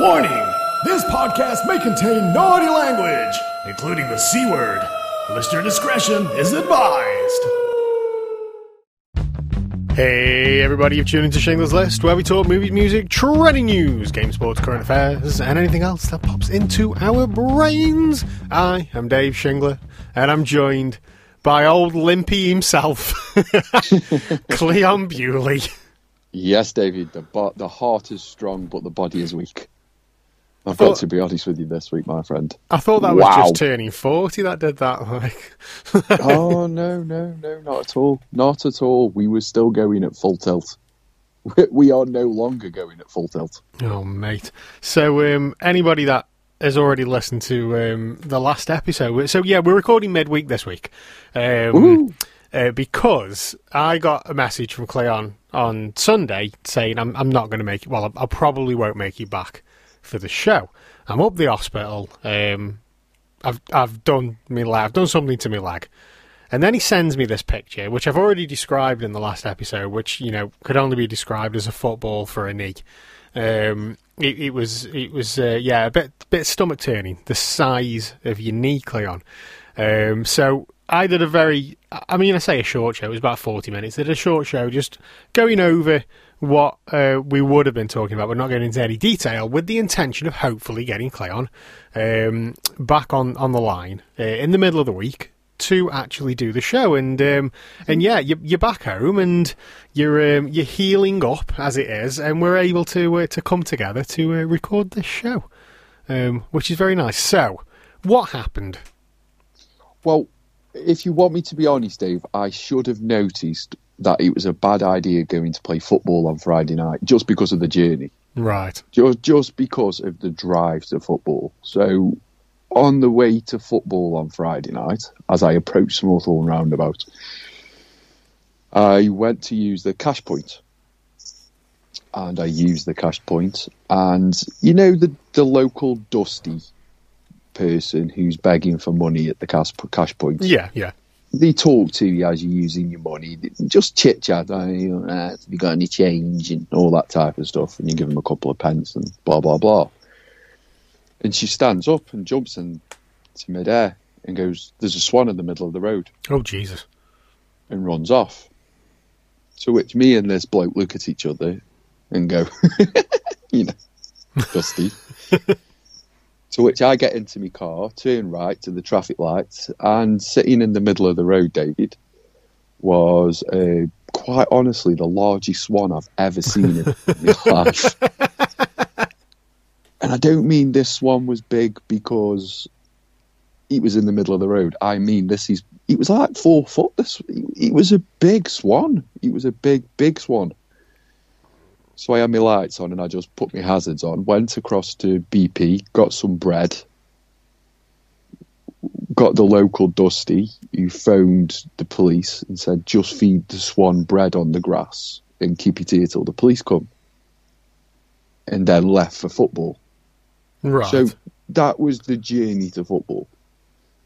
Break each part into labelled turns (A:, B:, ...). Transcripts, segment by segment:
A: Warning! This podcast may contain naughty language, including the C word. Listener discretion is advised. Hey, everybody, you've tuned into Shingler's List, where we talk movies, music, trending news, game sports, current affairs, and anything else that pops into our brains. I am Dave Shingler, and I'm joined by old Limpy himself, Cleon Bewley.
B: Yes, David. The bo- the heart is strong, but the body is weak. I've
A: thought-
B: got to be honest with you this week, my friend.
A: I thought that was just turning 40 that did that. Like,
B: oh no, no, no, not at all, not at all. We were still going at full tilt. We- We are no longer going at full tilt.
A: oh, mate. So, um, anybody that has already listened to um, the last episode, so yeah, we're recording midweek this week. Um, uh, because I got a message from Cleon on Sunday saying I'm, I'm not going to make it. Well, I, I probably won't make it back for the show. I'm up the hospital. Um, I've I've done me leg. I've done something to my leg, and then he sends me this picture, which I've already described in the last episode, which you know could only be described as a football for a knee. Um, it, it was it was uh, yeah a bit bit stomach turning. The size of your knee, Cleon. Um, so I did a very, I mean, I say a short show. It was about forty minutes. I did a short show, just going over what uh, we would have been talking about, but not going into any detail, with the intention of hopefully getting Cleon um, back on on the line uh, in the middle of the week to actually do the show. And um, and yeah, you're, you're back home and you're um, you're healing up as it is, and we're able to uh, to come together to uh, record this show, um, which is very nice. So, what happened?
B: Well, if you want me to be honest, Dave, I should have noticed that it was a bad idea going to play football on Friday night just because of the journey.
A: Right.
B: just just because of the drive to football. So, on the way to football on Friday night, as I approached Smallthorne roundabout, I went to use the cash point, and I used the cash point, and you know the the local dusty person who's begging for money at the cash cash point
A: Yeah. Yeah.
B: They talk to you as you're using your money. Just chit chat. Oh, you uh, have you got any change and all that type of stuff? And you give them a couple of pence and blah blah blah. And she stands up and jumps into midair and goes, "There's a swan in the middle of the road,"
A: Oh Jesus.
B: and runs off. To which me and this bloke look at each other and go, you know, dusty. To which I get into my car, turn right to the traffic lights, and sitting in the middle of the road, David, was uh, quite honestly the largest swan I've ever seen in my life. And I don't mean this swan was big because it was in the middle of the road. I mean this is it was like four foot. This it was a big swan. It was a big big swan. So I had my lights on and I just put my hazards on, went across to BP, got some bread, got the local Dusty who phoned the police and said, just feed the swan bread on the grass and keep it here till the police come. And then left for football.
A: Right.
B: So that was the journey to football.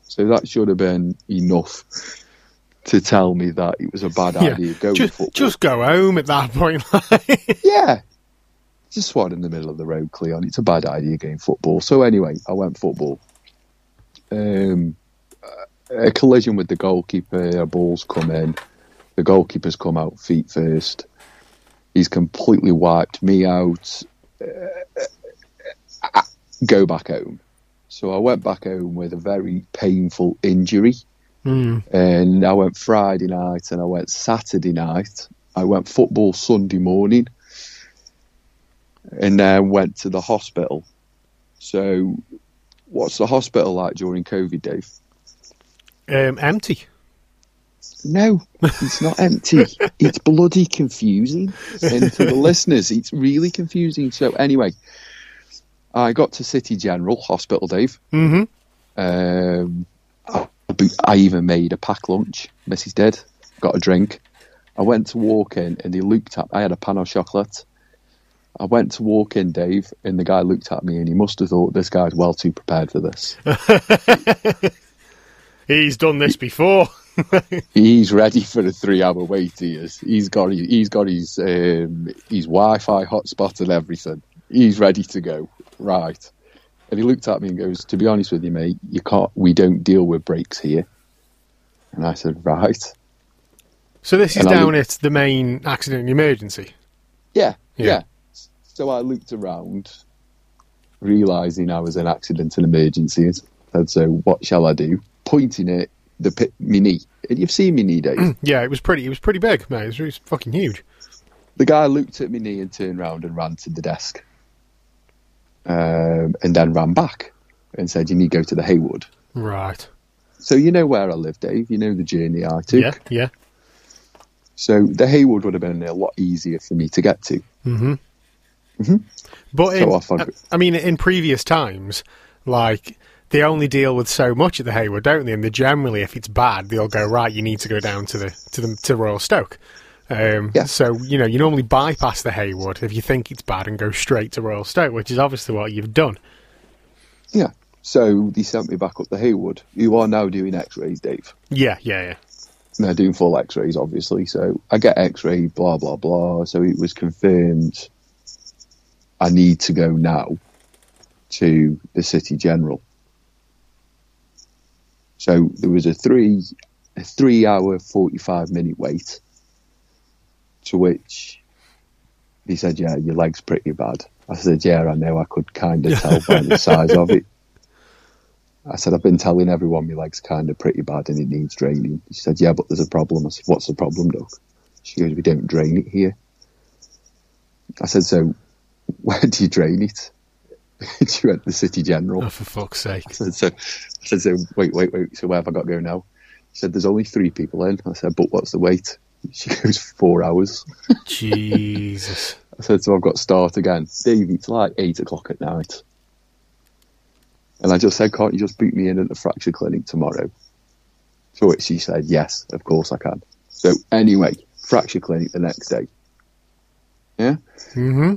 B: So that should have been enough to tell me that it was a bad
A: Yeah.
B: idea going
A: just,
B: football.
A: just go home at that point.
B: Yeah. Just one in the middle of the road, Cleon. It's a bad idea going football. So anyway, I went football. Um, a collision with the goalkeeper, a ball's come in. The goalkeeper's come out feet first. He's completely wiped me out. Uh, go back home. So I went back home with a very painful injury.
A: Hmm.
B: And I went Friday night and I went Saturday night. I went football Sunday morning and then went to the hospital. So, what's the hospital like during COVID, Dave?
A: Um, empty.
B: No, it's not empty. it's bloody confusing. And for the listeners, it's really confusing. So, anyway, I got to City General Hospital, Dave.
A: Mm-hmm.
B: Um, I, even made a pack lunch. Mrs. did. Got a drink. I went to walk in and they looked at I had a pan of chocolate. I went to walk in, Dave, and the guy looked at me and he must have thought this guy's well too prepared for this.
A: He's done this before.
B: he's ready for a three-hour wait. He is. He's got his, he's got his um, his Wi-Fi hotspot and everything. He's ready to go. right. And he looked at me and goes, "To be honest with you, mate, you can't. We don't deal with breaks here." And I said, "Right,
A: So this is
B: And
A: down
B: look-
A: at the main accident and emergency.
B: yeah,
A: Yeah.
B: yeah." So I looked around, realizing I was an accident and emergency. and Said, "So what shall I do?" Pointing at the pit, me knee. And you've seen me knee, Dave.
A: Yeah, it was pretty. It was pretty big, mate. It was, it was fucking huge.
B: the guy looked at me knee and turned round and ran to the desk, um, and then ran back and said, "You need to go to the Haywood."
A: Right.
B: So you know where I live, Dave. You know the journey I took.
A: Yeah. Yeah.
B: So the Haywood would have been a lot easier for me to get to.
A: But in,
B: So off I go.
A: I mean, in previous times, like they only deal with so much at the Haywood, don't they? And they generally, if it's bad, they'll go right. You need to go down to the to the to Royal Stoke. Um,
B: Yeah.
A: So you know, you normally bypass the Haywood if you think it's bad and go straight to Royal Stoke, which is obviously what you've done.
B: Yeah. So they sent me back up the Haywood. You are now doing X-rays, Dave.
A: Yeah. Yeah. Yeah.
B: And they're doing full X-rays, obviously. So I get X-ray, blah blah blah. So it was confirmed. I need to go now to the City General. So there was a three, a three-hour, forty-five minute wait. To which he said, "Yeah, your leg's pretty bad." I said, "Yeah, I know. I could kind of tell by the size of it." I said, I've been telling everyone my leg's kind of pretty bad and it needs draining. She said, yeah, but there's a problem. I said, what's the problem, Doc? She goes, we don't drain it here. I said, so where do you drain it? she went, the City General.
A: Oh, for fuck's sake!
B: I said, so, I said, so wait, wait, wait. So where have I got to go now? She said, there's only three people in. I said, but what's the wait? She goes, four hours.
A: Jesus.
B: I said, so I've got to start again. Dave, it's like eight o'clock at night. And I just said, can't you just boot me in at the fracture clinic tomorrow? To which she said, yes, of course I can. So anyway, fracture clinic the next day. Yeah?
A: hmm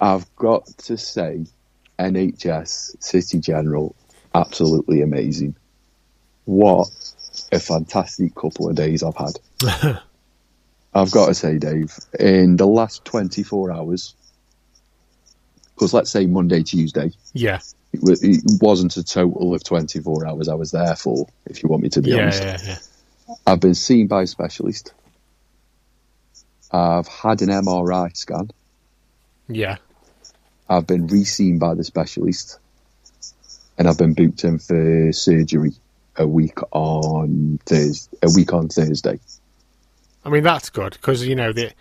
B: I've got to say, NHS City General, absolutely amazing. What a fantastic couple of days I've had. I've got to say, Dave, in the last 24 hours, because let's say Monday, Tuesday,
A: Yeah.
B: it, it wasn't a total of 24 hours I was there for, if you want me to be
A: Yeah.
B: honest.
A: Yeah. Yeah.
B: I've been seen by a specialist. I've had an MRI scan.
A: Yeah.
B: I've been re-seen by the specialist, and I've been booked in for surgery a week on Thursday. A week on Thursday.
A: I mean, that's good because you know the,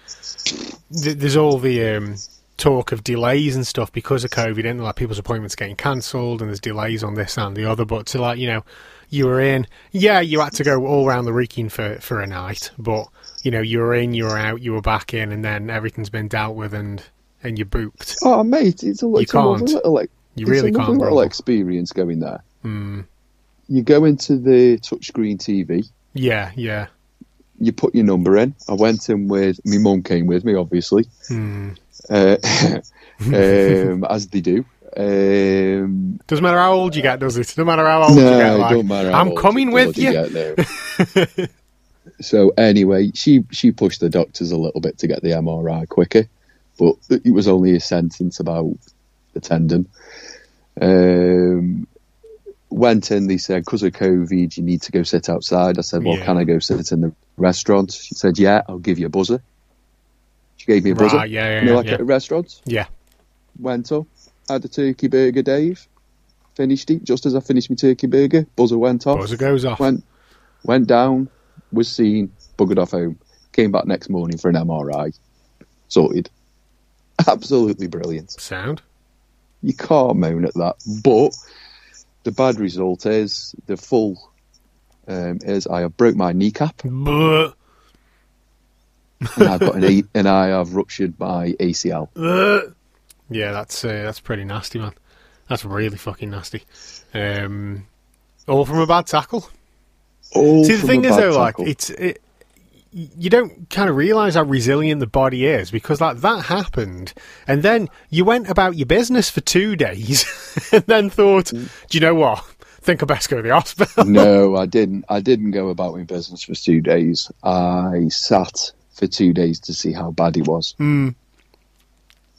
A: the, there's all the um, talk of delays and stuff because of COVID, and like people's appointments getting cancelled, and there's delays on this and the other. But to like, you know, you were in, yeah, you had to go all around the Wrekin for for a night, but you know, you were in, you were out, you were back in, and then everything's been dealt with and and you're booked.
B: Oh, mate, it's a, a lovely
A: can't.
B: little, like,
A: You really
B: a
A: can't
B: little experience going there.
A: Mm.
B: You go into the touchscreen TV.
A: Yeah, yeah.
B: You put your number in. I went in with my mum came with me, obviously,
A: Mm.
B: uh, um, as they do. Um,
A: Doesn't matter how old you get, does it? Doesn't matter how old you get. Like,
B: don't matter.
A: I'm coming with you.
B: get so anyway, she she pushed the doctors a little bit to get the MRI quicker, but it was only a sentence about the tendon. Um, went in. They said because of COVID, you need to go sit outside. I said, well,
A: Yeah.
B: can I go sit in the restaurant? She said, yeah, I'll give you a buzzer. She gave me a buzzer.
A: Right, yeah, yeah,
B: you know, like
A: yeah.
B: at a restaurant.
A: Yeah.
B: Went up, had a turkey burger, Dave. Finished it. Just as I finished my turkey burger, buzzer went off.
A: Buzzer goes off.
B: Went went down, was seen, buggered off home. Came back next morning for an MRI. Sorted. Absolutely brilliant.
A: Sound.
B: You can't moan at that. But the bad result is the full um, is I have broke my kneecap and I've got an a- and I have ruptured my ACL.
A: yeah, that's uh, that's pretty nasty, man. That's really fucking nasty. Um, all from a bad tackle.
B: All
A: See, the thing is, though, like it's it, you don't kind of realize how resilient the body is because like that happened, and then you went about your business for two days, and then thought,
B: Mm.
A: do you know what? think I best go to the hospital.
B: no, I didn't. I didn't go about my business for two days. I sat for two days to see how bad it was,
A: Hmm.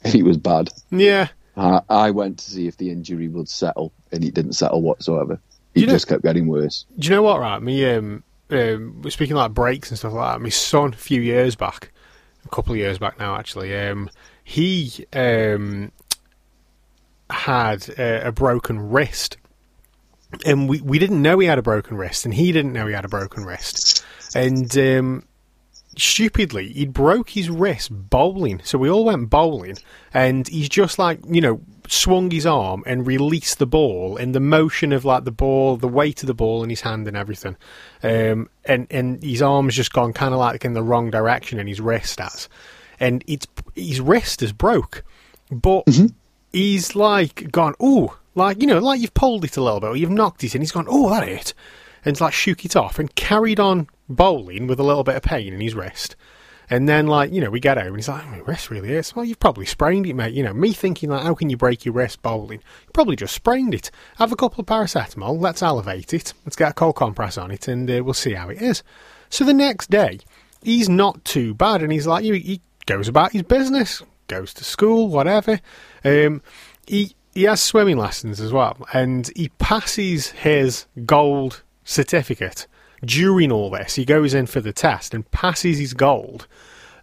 B: and it was bad.
A: Yeah,
B: I, I went to see if the injury would settle, and it didn't settle whatsoever. It
A: You know-
B: just kept getting worse.
A: Do you know what? Right, me um, um, speaking like breaks and stuff like that. My son, a few years back, a couple of years back now, actually, um, he um, had a, a broken wrist, and we we didn't know he had a broken wrist, and he didn't know he had a broken wrist, and um, stupidly he broke his wrist bowling. So we all went bowling, and he's just like you know swung his arm and released the ball, and the motion of like the ball, the weight of the ball in his hand and everything, um, and and his arm's just gone kind of like in the wrong direction, and his wrist has, and it's his wrist is broke, but he's like gone ooh. Like you know, like you've pulled it a little bit, or you've knocked it, and he's gone, "Oh, that hit," and like shook it off, and carried on bowling with a little bit of pain in his wrist. And then, like, you know, we get home and he's like, my wrist really is. Well, you've probably sprained it, mate. You know, me thinking, like, how can you break your wrist bowling? You probably just sprained it. Have a couple of paracetamol, let's elevate it, let's get a cold compress on it, and uh, we'll see how it is. So the next day, he's not too bad, and he's like, he, he goes about his business, goes to school, whatever. Um, he, he has swimming lessons as well, and he passes his gold certificate during all this. He goes in for the test and passes his gold.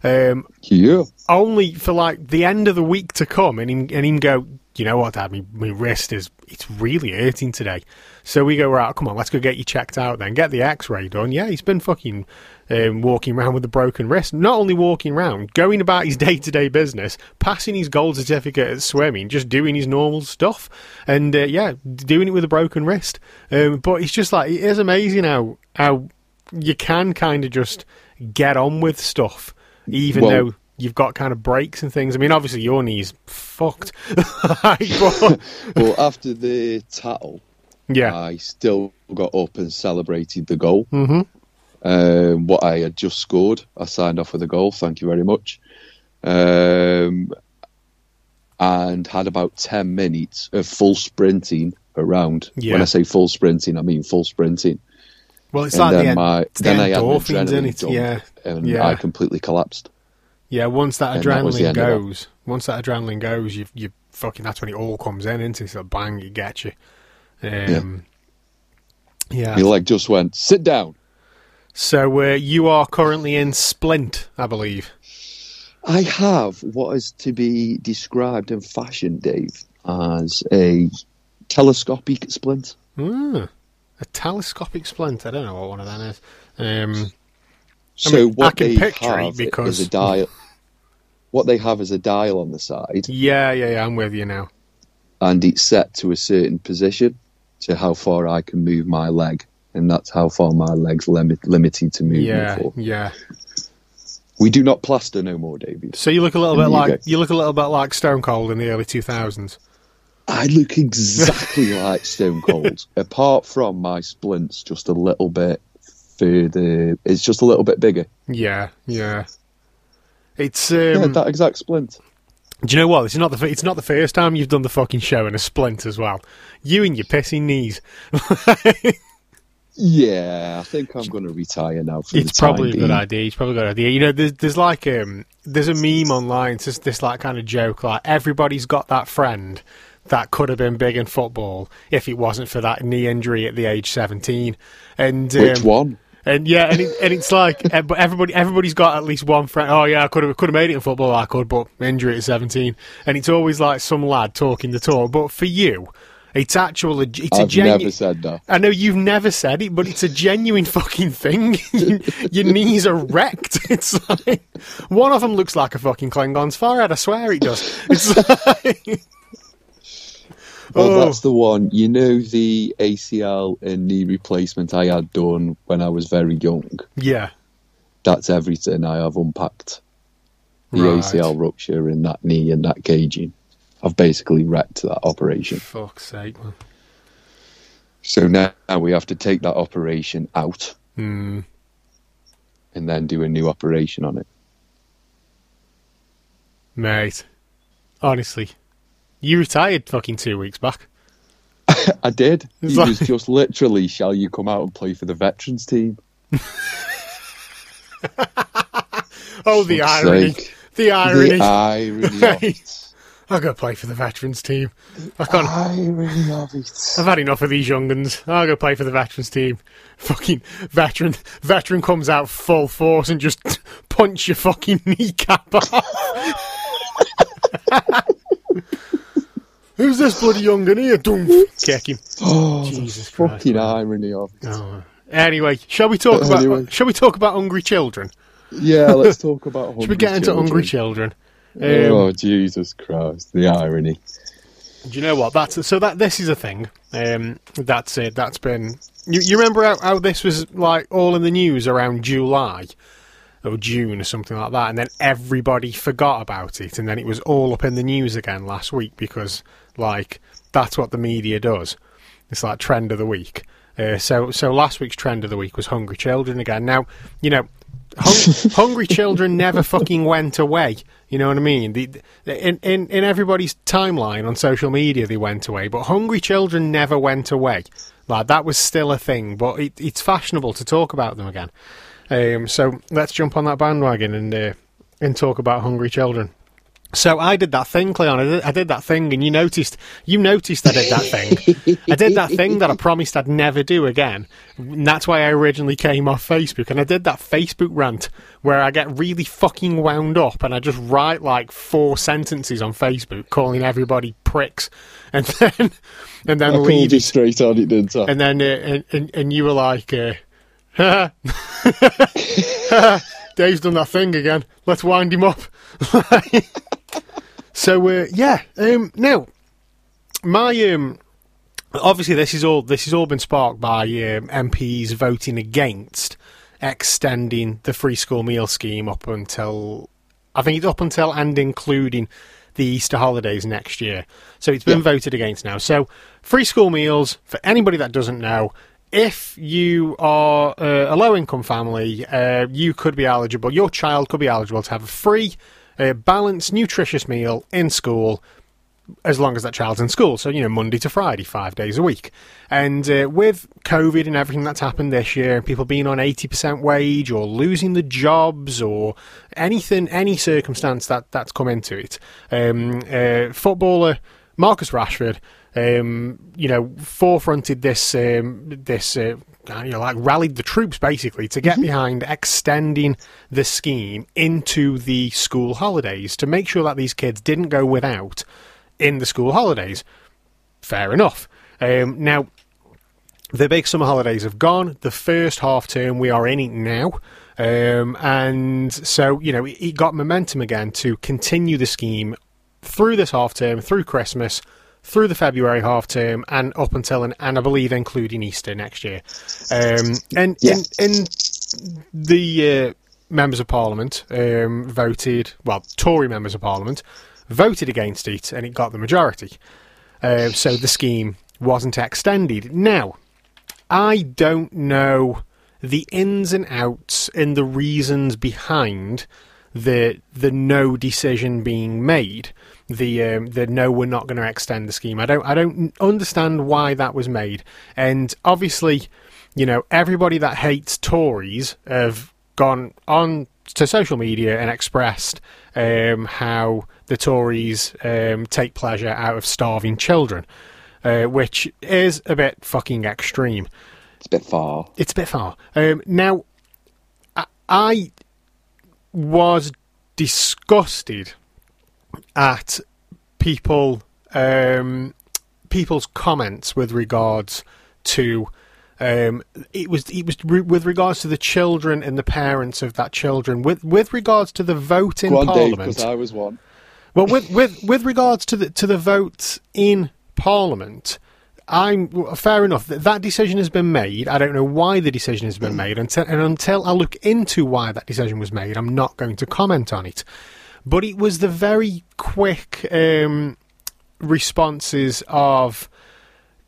A: Um,
B: Yeah.
A: only for like the end of the week to come, and him, and him go, you know what, Dad, my, my wrist is it's really hurting today. So we go right, come on, let's go get you checked out then, get the X-ray done. Yeah, he's been fucking um, walking around with a broken wrist. Not only walking around, going about his day-to-day business, passing his gold certificate at swimming, just doing his normal stuff, and uh, yeah, doing it with a broken wrist. Um, but it's just like it is amazing how how you can kind of just get on with stuff, even
B: Well-
A: though you've got kind of breaks and things. I mean, obviously your knee's fucked. But-
B: well, after the tattle,
A: yeah.
B: I still got up and celebrated the goal.
A: hmm
B: Um, what I had just scored, I signed off with a goal. Thank you very much. Um, and had about ten minutes of full sprinting around.
A: Yeah.
B: When I say full sprinting, I mean full sprinting.
A: Well, it's
B: and
A: like
B: then
A: the,
B: my
A: the
B: then I had
A: endorphins in
B: adrenaline
A: it. Yeah.
B: and
A: Yeah.
B: I completely collapsed.
A: Yeah, once that
B: And that was
A: adrenaline
B: that.
A: goes, once that adrenaline goes, you you fucking that's when it all comes in, isn't it? Like bang, it gets you. Um, yeah.
B: My leg just went sit down.
A: So uh, you are currently in Splint, I believe.
B: I have what is to be described in fashion, Dave, as a telescopic splint.
A: Ah, a telescopic splint. I don't know what one of them is. Um,
B: So
A: mean, I
B: what
A: can
B: they have
A: because-
B: is a dial. What they have is a dial on the side,
A: yeah, yeah, yeah. I'm with you now.
B: and it's set to a certain position to how far I can move my leg, and that's how far my leg's limit, limited to move.
A: Yeah,
B: for.
A: yeah.
B: We do not plaster no more, David.
A: So you look a little
B: In
A: bit like
B: UK.
A: you look a little bit like Stone Cold in the early 2000s.
B: I look exactly like Stone Cold, apart from my splints just a little bit further. It's just a little bit bigger.
A: Yeah, yeah. It's um,
B: yeah, that exact splint.
A: Do you know what? It's not the it's not the first time you've done the fucking show in a splint as well. You and your pissing knees.
B: Yeah, I think I'm going to retire now.
A: It's probably a good
B: being.
A: idea. It's probably a good idea. You know, there's there's like um there's a meme online. It's just this like kind of joke. Like everybody's got that friend that could have been big in football if it wasn't for that knee injury at the age 17. And um,
B: Which one?
A: And yeah, and, it, and it's like, but everybody, everybody's got at least one friend. Oh yeah, I could have, could have made it in football. I could, but injury at seventeen, and it's always like some lad talking the talk. But for you, it's actual. It's a
B: I've
A: genuine.
B: never said that.
A: I know you've never said it, but it's a genuine fucking thing. You- Your knees are wrecked. It's like one of them looks like a fucking Klingon's forehead. I swear it does. It's like,
B: Well,
A: Oh.
B: that's the one. You know the ACL and knee replacement I had done when I was very young.
A: yeah,
B: That's everything I have unpacked. The
A: Right.
B: ACL rupture in that knee and that gauging. I've basically wrecked that operation.
A: fuck's sake, man.
B: So now we have to take that operation out
A: Hmm.
B: and then do a new operation on it.
A: mate. Honestly, you retired fucking two weeks back.
B: I did.
A: It's
B: It
A: like-
B: was just literally, shall you come out and play for the veterans team?
A: Oh, the
B: Fuck's
A: irony.
B: sake.
A: The irony.
B: The irony of
A: Right.
B: it.
A: I'll go play for the veterans team. I can't.
B: Irony of it.
A: I've had enough of these younguns. I'll go play for the veterans team. Fucking veteran, veteran comes out full force and just punch your fucking kneecap off. Who's this bloody youngun here? Doom, kick him.
B: Oh,
A: Jesus Christ,
B: fucking irony of it.
A: Oh. Anyway, shall we talk about?
B: Anyway.
A: Shall we talk about hungry children?
B: Yeah, let's talk about hungry children.
A: Should we get into
B: children.
A: hungry children? Um,
B: oh Jesus Christ, the irony.
A: Do you know what? That's so that this is a thing. Um, that's it. That's been. You, you remember how, how this was like all in the news around July or June or something like that, and then everybody forgot about it, and then it was all up in the news again last week because like that's what the media does. It's like trend of the week. Uh, so so last week's trend of the week was hungry children again. Now you know. Hung- hungry children never fucking went away. You know what I mean? The, in, in in everybody's timeline on social media, they went away, but hungry children never went away. Like that was still a thing, but it, it's fashionable to talk about them again. Um, so let's jump on that bandwagon and uh, and talk about hungry children. So I did that thing, Cleon. I did, I did that thing, and you noticed. You noticed I did that thing. I did that thing that I promised I'd never do again. And that's why I originally came off Facebook, and I did that Facebook rant where I get really fucking wound up, and I just write like four sentences on Facebook calling everybody pricks, and then and then
B: I
A: leave
B: you straight on it, didn't I?
A: And then uh, and, and and you were like, uh, Dave's done that thing again. Let's wind him up. So uh, yeah, um, now my um, obviously this is all this has all been sparked by um, MPs voting against extending the free school meal scheme up until I think it's up until and including the Easter holidays next year. So it's been
B: Yeah.
A: voted against now. So free school meals for anybody that doesn't know. If you are uh, a low income family, uh, you could be eligible. Your child could be eligible to have a free, uh, balanced, nutritious meal in school as long as that child's in school. So, you know, Monday to Friday, five days a week. And uh, with COVID and everything that's happened this year, people being on 80% wage or losing the jobs or anything, any circumstance that, that's come into it, um, uh, footballer Marcus Rashford, um, you know, forefronted this, um, this, uh, you know, like rallied the troops basically to get behind extending the scheme into the school holidays to make sure that these kids didn't go without in the school holidays. Fair enough. Um, now, the big summer holidays have gone. The first half term, we are in it now. Um, and so, you know, it, it got momentum again to continue the scheme through this half term, through Christmas, through the February half term, and up until, and, and I believe including Easter next year. Um, and,
B: Yeah.
A: and, and the uh, members of Parliament um, voted, well, Tory members of Parliament voted against it, and it got the majority. Uh, so the scheme wasn't extended. Now, I don't know the ins and outs and the reasons behind the the no decision being made. The um, the no, we're not going to extend the scheme. I don't I don't understand why that was made. And obviously, you know, everybody that hates Tories have gone on to social media and expressed um, how the Tories um, take pleasure out of starving children, uh, which is a bit fucking extreme.
B: It's a bit far.
A: It's a bit far. Um, now, I, I was disgusted at people um, people's comments with regards to um, it was it was re- with regards to the children and the parents of that children with with regards to the vote in
B: Go on,
A: Parliament.
B: because I was one.
A: Well, with with with regards to the to the vote in Parliament, I'm fair enough. That that decision has been made. I don't know why the decision has been made until and until I look into why that decision was made, I'm not going to comment on it. But it was the very quick um, responses of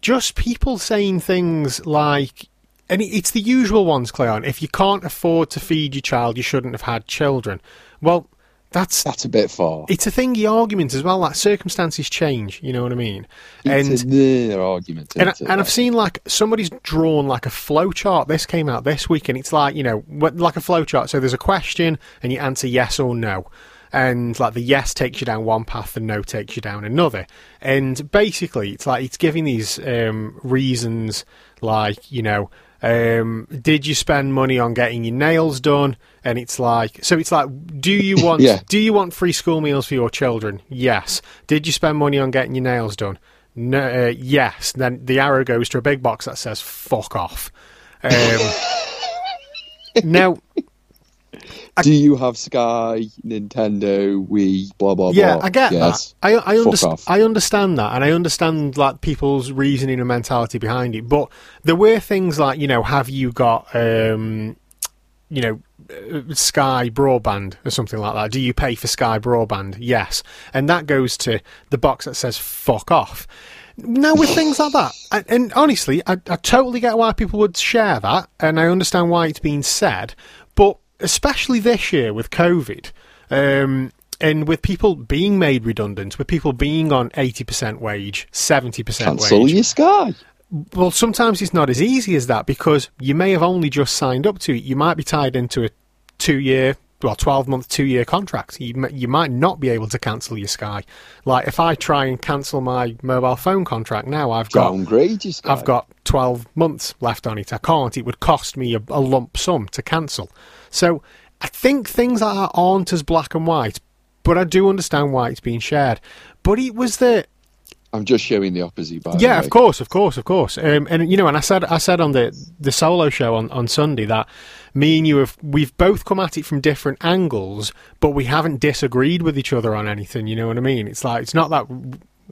A: just people saying things like, and it's the usual ones, Cleon. If you can't afford to feed your child, you shouldn't have had children. Well, that's
B: That's a bit far.
A: it's a thingy argument as well. Like circumstances change, you know what I mean?
B: It's
A: And
B: their argument.
A: and,
B: it?
A: and I've seen like somebody's drawn like a flow chart. This came out this week, and it's like you know like a flow chart. So there's a question, and you answer yes or no. And like the yes takes you down one path, the no takes you down another. And basically, it's like it's giving these um, reasons, like you know, um, did you spend money on getting your nails done? And it's like, so it's like, do you want,
B: Yeah.
A: do you want free school meals for your children? Yes. Did you spend money on getting your nails done? No, uh, yes. Then the arrow goes to a big box that says "fuck off." Um, now,
B: Do you have Sky, Nintendo, Wii, blah blah blah.
A: yeah,
B: blah?
A: I get
B: yes.
A: that. I I, underst- I understand that, and I understand like people's reasoning and mentality behind it. But there were things like you know, have you got um, you know, uh, Sky broadband or something like that? Do you pay for Sky broadband? Yes, and that goes to the box that says "fuck off." Now with things like that, and, and honestly, I, I totally get why people would share that, and I understand why it's being said. Especially this year with COVID, um, and with people being made redundant, with people being on eighty percent wage, seventy percent
B: Cancel
A: wage,
B: your Sky.
A: well, sometimes it's not as easy as that because you may have only just signed up to it. You might be tied into a two-year, well, twelve-month, two-year contract. You you might not be able to cancel your Sky. Like if I try and cancel my mobile phone contract now, I've got
B: Downgrade your Sky.
A: I've got 12 months left on it. I can't. It would cost me a, a lump sum to cancel. So I think things like that aren't as black and white, but I do understand why it's being shared. But it was the
B: I'm just showing the opposite. By the
A: yeah, of course, of course, of course. Um, and you know, and I said I said on the the solo show on, on Sunday that me and you have we've both come at it from different angles, but we haven't disagreed with each other on anything. You know what I mean? It's like it's not that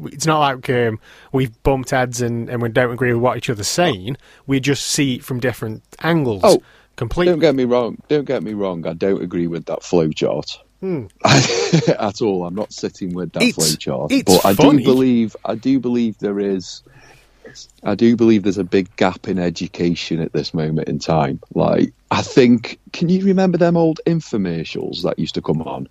A: it's not like um, we've bumped heads and, and we don't agree with what each other's saying. We just see it from different angles.
B: Oh,
A: completely.
B: Don't get me wrong. Don't get me wrong. I don't agree with that flow chart
A: Hmm.
B: at all. I'm not sitting with that
A: It's-
B: flow chart.
A: it's
B: but I
A: funny.
B: do believe. I do believe there is. I do believe there's a big gap in education at this moment in time. Like, I think, can you remember them old infomercials that used to come on?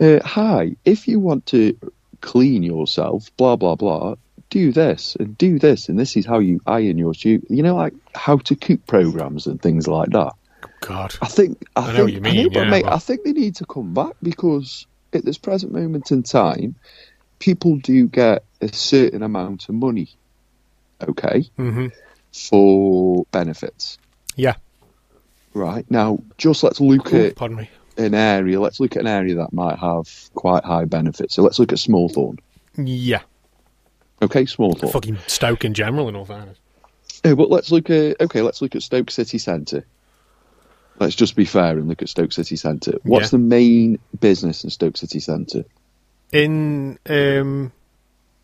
B: Uh, hi, if you want to clean yourself, blah blah blah, do this and do this, and this is how you iron your shoe. You know, like how to cook programs and things like that.
A: God.
B: I think I,
A: I know
B: think
A: what you mean,
B: I know, but
A: yeah,
B: mate,
A: but-
B: I think they need to come back because at this present moment in time, people do get a certain amount of money, okay,
A: hmm
B: for benefits.
A: Yeah.
B: Right now, just let's look
A: Ooh,
B: at
A: pardon me.
B: an area. Let's look at an area that might have quite high benefits. So let's look at Smallthorne.
A: Yeah.
B: Okay, Smallthorne.
A: Fucking Stoke in general, in all fairness.
B: Yeah, but let's look at okay. Let's look at Stoke City Centre. Let's just be fair and look at Stoke City Centre. What's
A: Yeah.
B: the main business in Stoke City Centre?
A: in um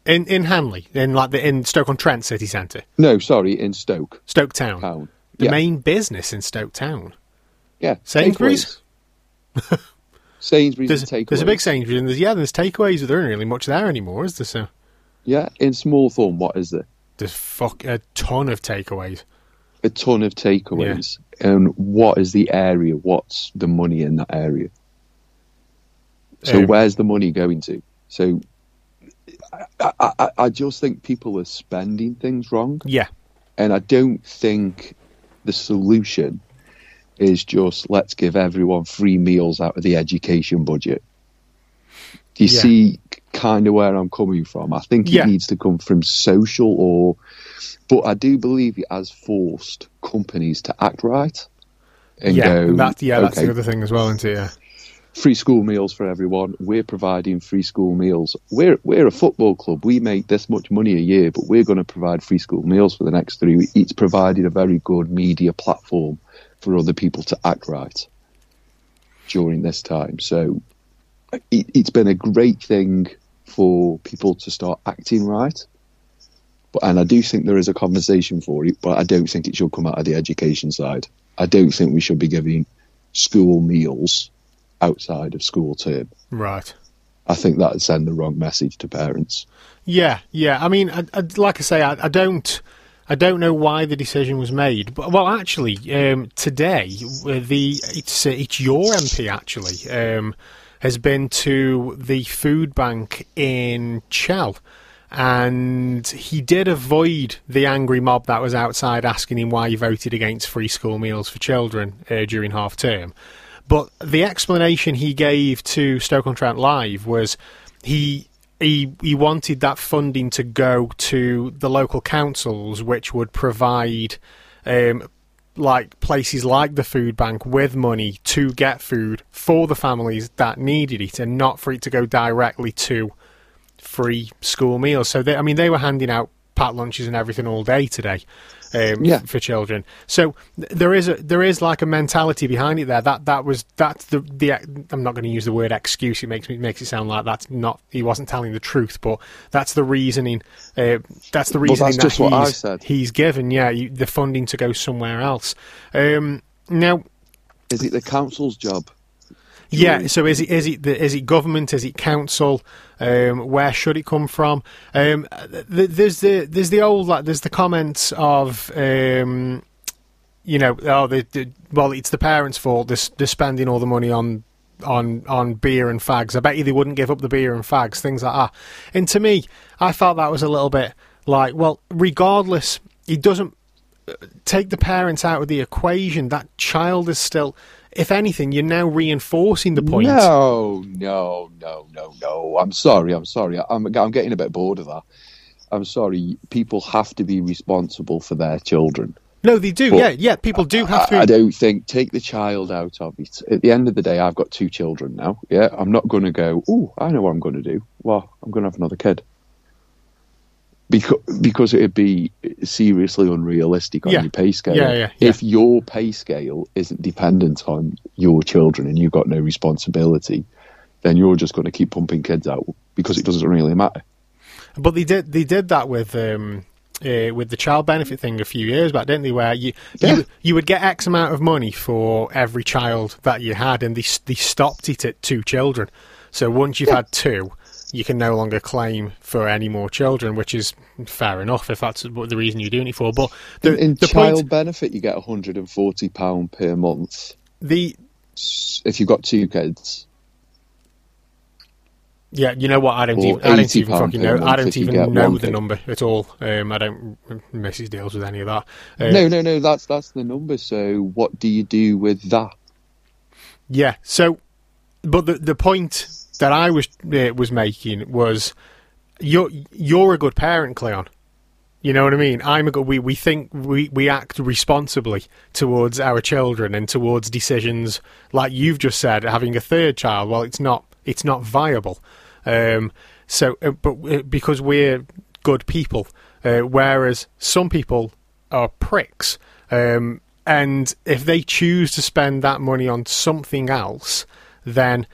A: in in Hanley, in like the in Stoke on Trent city centre,
B: No, sorry, in Stoke
A: Stoke Town.
B: Town.
A: The
B: yeah,
A: main business in Stoke Town.
B: yeah.
A: Sainsbury's?
B: Sainsbury's
A: There's,
B: and takeaways.
A: there's a big Sainsbury's, and there's yeah, there's takeaways. but There isn't really much there anymore, is there? So
B: Yeah, in Smallthorne, what is there?
A: there's fuck a ton of takeaways.
B: A ton of takeaways. And what is the area? What's the money in that area? So
A: Um,
B: where's the money going to? So I, I, I- I just think people are spending things wrong.
A: Yeah,
B: And I don't think the solution is just let's give everyone free meals out of the education budget. Do you
A: Yeah.
B: see kind of where I'm coming from? I think
A: Yeah.
B: it needs to come from social or, but I do believe it has forced companies to act right and
A: yeah,
B: go,
A: that, yeah, that's
B: okay,
A: the other thing as well, isn't it? Yeah,
B: free school meals for everyone. We're providing free school meals. We're we're a football club. We make this much money a year, but we're going to provide free school meals for the next three. It's provided a very good media platform for other people to act right during this time. So it, it's been a great thing for people to start acting right. But and I do think there is a conversation for it, but I don't think it should come out of the education side. I don't think we should be giving school meals outside of school term.
A: right.
B: I think that would send the wrong message to parents.
A: Yeah, yeah. I mean, I, I, like I say, I, I don't, I don't know why the decision was made. But well, actually, um, today uh, the it's uh, it's your MP actually um, has been to the food bank in Chell. And he did avoid the angry mob that was outside asking him why he voted against free school meals for children uh, during half term. But the explanation he gave to Stoke on Trent Live was he he he wanted that funding to go to the local councils, which would provide. Um, like places like the food bank with money to get food for the families that needed it and not for it to go directly to free school meals. So they, I mean, they were handing out packed lunches and everything all day today. Um,
B: Yeah.
A: for children. So there is a there is like a mentality behind it there. That that was that's the the I'm not going to use the word excuse. It makes me makes it sound like that's not he wasn't telling the truth, but that's the reasoning. Uh, that's the reasoning
B: that's
A: that
B: just what I
A: he's,
B: said.
A: he's given. Yeah, you, the funding to go somewhere else. Um, now
B: Is it the council's job?
A: Yeah. So is it is it the, is it government? Is it council? Um, where should it come from? Um, th- there's the there's the old like there's the comments of um, you know oh the, well it's the parents' fault. They're, they're spending all the money on on on beer and fags. I bet you they wouldn't give up the beer and fags. Things like that. And to me, I felt that was a little bit like well, regardless, he doesn't take the parents out of the equation. That child is still. If anything, you're now reinforcing the point.
B: No, no, no, no, no. I'm sorry. I'm sorry. I'm, I'm getting a bit bored of that. I'm sorry. People have to be responsible for their children.
A: No, they do.
B: But
A: yeah, yeah. People do have
B: I, I don't think take the child out of it. At the end of the day, I've got two children now. Yeah, I'm not going to go. Oh, I know what I'm going to do. Well, I'm going to have another kid. Because because it'd be seriously unrealistic on
A: Yeah.
B: your pay scale.
A: Yeah, yeah.
B: If your pay scale isn't dependent on your children and you've got no responsibility, then you're just going to keep pumping kids out because it doesn't really matter.
A: But they did. They did that with. Um, uh, with the child benefit thing a few years back, didn't they? Where you you, you would get X amount of money for every child that you had, and they they stopped it at two children. So once you've had two, you can no longer claim for any more children, which is fair enough if that's what the reason you're doing it for. But the
B: in in
A: the
B: child
A: point,
B: benefit, you get 140 pound per month
A: the
B: if you've got two kids.
A: Yeah, you know what? I don't even. I don't even fucking know. I don't even know the
B: kid.
A: number at all. Um, I don't. Mrs. deals with any of that. Uh,
B: No, no, no. That's that's the number. So what do you do with that?
A: Yeah. So, but the the point that I was uh, was making was, you're you're a good parent, Cleon. You know what I mean? I'm a good. We we think we we act responsibly towards our children and towards decisions like you've just said. Having a third child, well, it's not it's not viable. Um. So, uh, but uh, because we're good people, uh, whereas some people are pricks. Um. And if they choose to spend that money on something else, then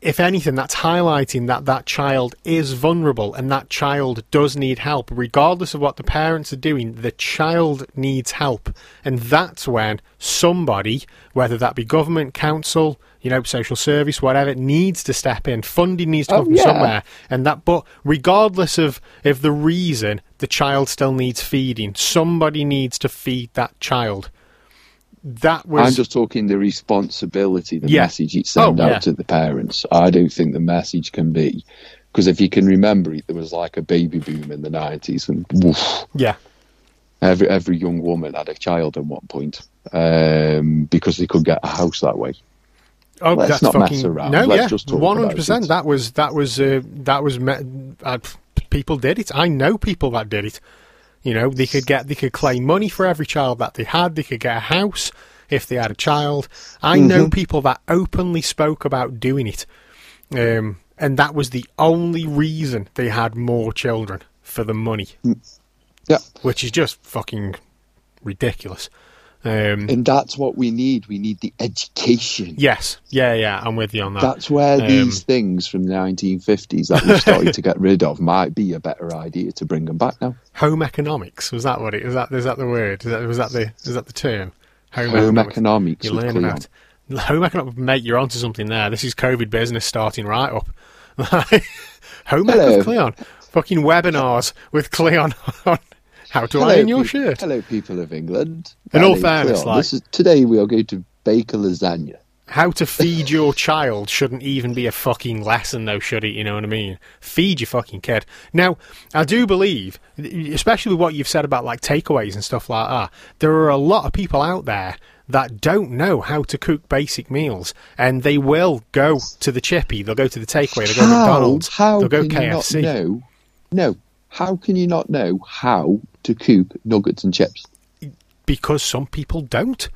A: if anything, that's highlighting that that child is vulnerable and that child does need help. Regardless of what the parents are doing, the child needs help. And that's when somebody, whether that be government, council, you know, social service, whatever, needs to step in. Funding needs to
B: Oh,
A: come from
B: yeah.
A: somewhere. And that, but regardless of, of the reason, the child still needs feeding. Somebody needs to feed that child. That was.
B: I'm just talking the responsibility, the
A: Yeah.
B: message it send
A: Oh,
B: out
A: yeah.
B: to the parents. I don't think the message can be because if you can remember it, there was like a baby boom in the 90s, and woof,
A: yeah.
B: every every young woman had a child at one point um, because they could get a house that way.
A: Oh,
B: Let's
A: that's
B: not mess
A: fucking
B: around.
A: no,
B: Let's
A: yeah, one hundred percent. That was that was uh, that was me- uh, people did it. I know people that did it. You know, they could get they could claim money for every child that they had. They could get a house if they had a child. I know
B: Mm-hmm.
A: people that openly spoke about doing it, um, and that was the only reason they had more children for the money,
B: Yeah,
A: which is just fucking ridiculous. Um,
B: and that's what we need. We need the education.
A: yes, yeah, yeah, I'm with you on that.
B: That's where
A: Um,
B: these things from the 1950s that we've started to get rid of might be a better idea to bring them back now.
A: home economics was that what it was that is that the word is that was that the is that the term home,
B: Home economics
A: you
B: with
A: learn
B: Cleon.
A: about home economics mate you're onto something there this is covid business starting right up home ec
B: Hello.
A: with cleon fucking webinars with cleon on how to
B: Hello,
A: iron your
B: pe-
A: shirt
B: Hello, people of England.
A: In all fairness, like-
B: this is, today we are going to bake a lasagna.
A: how to feed your child shouldn't even be a fucking lesson, though, should it? You know what I mean? Feed your fucking kid. Now, I do believe, especially with what you've said about like takeaways and stuff like that, there are a lot of people out there that don't know how to cook basic meals, and they will go to the chippy, they'll go to the takeaway, they'll go to
B: How,
A: McDonald's,
B: how
A: they'll go
B: can you not
A: KFC.
B: know? No, how can you not know how to cook nuggets and chips?
A: because some people don't.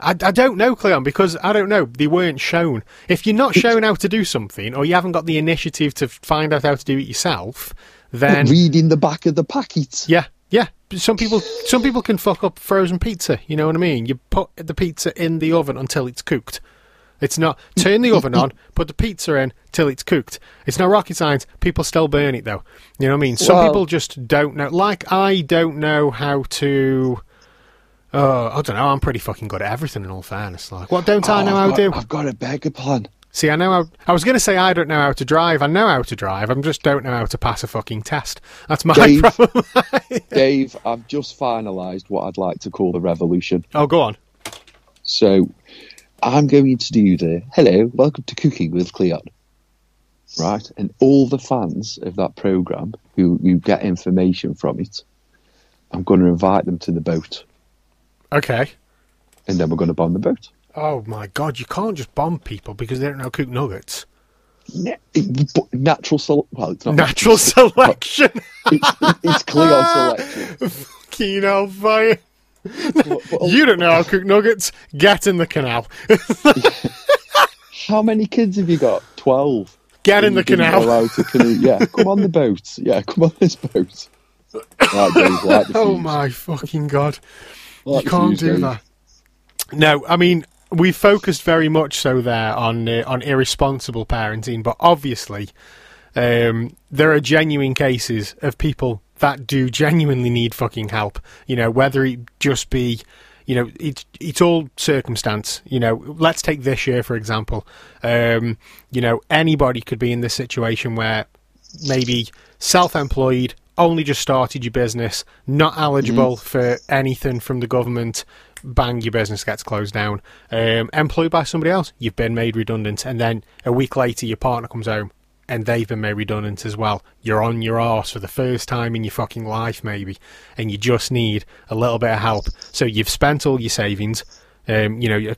A: I, I don't know, Cleon, because I don't know. They weren't shown. If you're not shown how to do something, or you haven't got the initiative to find out how to do it yourself, then
B: Reading the back of the packet.
A: yeah, yeah. Some people, some people can fuck up frozen pizza. You know what I mean? You put the pizza in the oven until it's cooked. It's not turn the oven on, put the pizza in till it's cooked. It's not rocket science. People still burn it though. You know what I mean? Some
B: Well-
A: people just don't know. Like I don't know how to. Uh, I don't know. I'm pretty fucking good at everything. In all fairness, like what don't I
B: Oh,
A: know
B: I've
A: how to do?
B: I've got a beggar plan.
A: See, I know how. I was going to say I don't know how to drive. I know how to drive. I just don't know how to pass a fucking test. That's my
B: Dave.
A: problem.
B: Dave, I've just finalised what I'd like to call the revolution.
A: oh, go on.
B: So I'm going to do the hello, welcome to Cooking with Cleon. Right? And all the fans of that programme who, who get information from it, I'm going to invite them to the boat.
A: Okay.
B: And then we're going to bomb the boat.
A: Oh my god, you can't just bomb people because they don't know how to cook nuggets.
B: Na- natural sele- well, it's not
A: Natural selection.
B: It's, it's Cleon selection.
A: Fucking hellfire. You don't know how to cook nuggets. Get in the canal.
B: how many kids have you got? Twelve.
A: Get in the canal.
B: to canoe. Yeah, come on the boat. Yeah, come on this boat. Right, Dave, light the
A: Oh my fucking god. You can't do
B: Dave.
A: that. No, I mean we focused very much so there on uh, on irresponsible parenting, but obviously um, there are genuine cases of people that do genuinely need fucking help. You know, whether it just be, you know, it's it's all circumstance. You know, let's take this year for example. Um, you know, anybody could be in this situation where maybe self-employed, only just started your business, not eligible for anything from the government. Bang, your business gets closed down. Um, employed by somebody else, you've been made redundant, and then a week later, your partner comes home and they've been made redundant as well. You're on your arse for the first time in your fucking life, maybe, and you just need a little bit of help. So you've spent all your savings. Um, you know, your,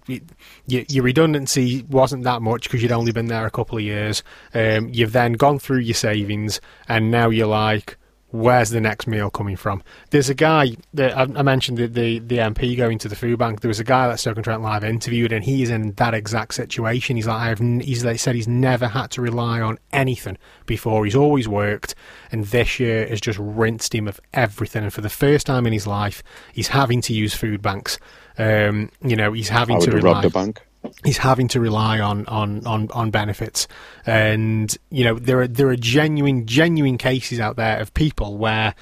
A: your, redundancy wasn't that much because you'd only been there a couple of years. Um, you've then gone through your savings, and now you're like, where's the next meal coming from? There's a guy that I, mentioned the, the the MP going to the food bank. There was a guy that Stoke on Trent Live interviewed, and he's in that exact situation. He's like, I've he's like, said he's never had to rely on anything before. He's always worked, and this year has just rinsed him of everything. And for the first time in his life, he's having to use food banks. Um, you know, he's having to rely
B: robbed a bank.
A: He's having to rely on, on, on, on benefits. And, you know, there are there are genuine genuine cases out there of people where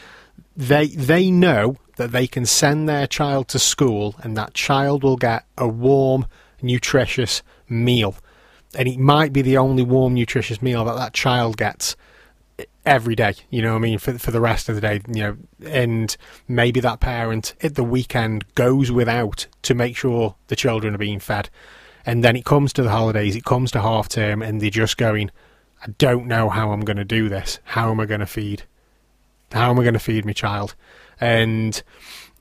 A: they they know that they can send their child to school and that child will get a warm, nutritious meal. And it might be the only warm, nutritious meal that that child gets every day. You know I mean? For for the rest of the day, you know, and maybe that parent at the weekend goes without to make sure the children are being fed. And then it comes to the holidays, it comes to half term, and they're just going, I don't know how I'm going to do this. How am I going to feed? How am I going to feed my child? And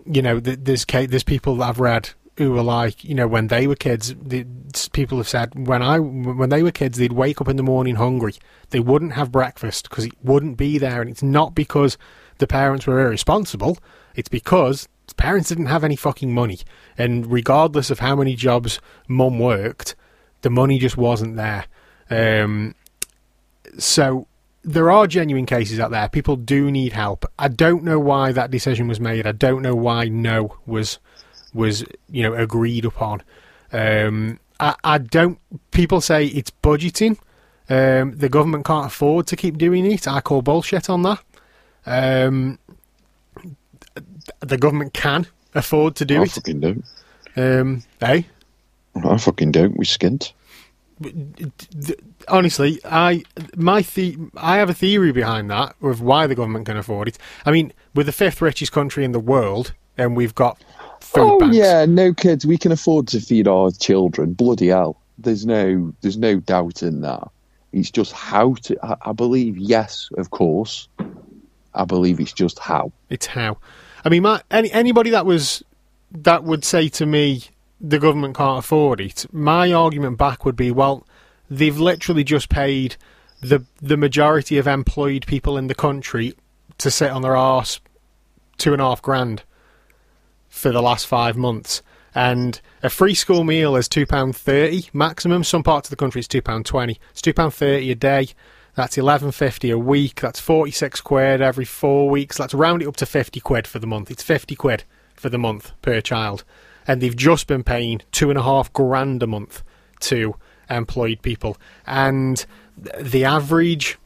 A: you know, there's there's people that I've read who were like, you know, when they were kids, the, people have said when I when they were kids, they'd wake up in the morning hungry. They wouldn't have breakfast because it wouldn't be there, and it's not because the parents were irresponsible. It's because parents didn't have any fucking money, and regardless of how many jobs mum worked, the money just wasn't there. Um, so there are genuine cases out there. People do need help. I don't know why that decision was made. I don't know why no was was you know agreed upon. Um, I, I don't. People say it's budgeting. Um, the government can't afford to keep doing it. I call bullshit on that. Um, the government can afford to do
B: I
A: it.
B: fucking don't.
A: Um, eh?
B: I fucking don't. We skint.
A: honestly, I my the I have a theory behind that of why the government can afford it. I mean, we're the fifth richest country in the world, and we've got food
B: Oh
A: banks.
B: yeah, no kids. We can afford to feed our children. Bloody hell. There's no, there's no doubt in that. It's just how to. I, I believe yes, of course. I believe it's just how.
A: It's how. I mean, my, any anybody that was that would say to me, the government can't afford it, my argument back would be, well, they've literally just paid the the majority of employed people in the country to sit on their arse two and a half grand for the last five months. And a free school meal is two pound thirty maximum. Some parts of the country it's two pound twenty. It's two pound thirty a day. That's eleven fifty a week. That's forty six quid every four weeks. Let's round it up to fifty quid for the month. It's fifty quid for the month per child, and they've just been paying two and a half grand a month to employed people. And the average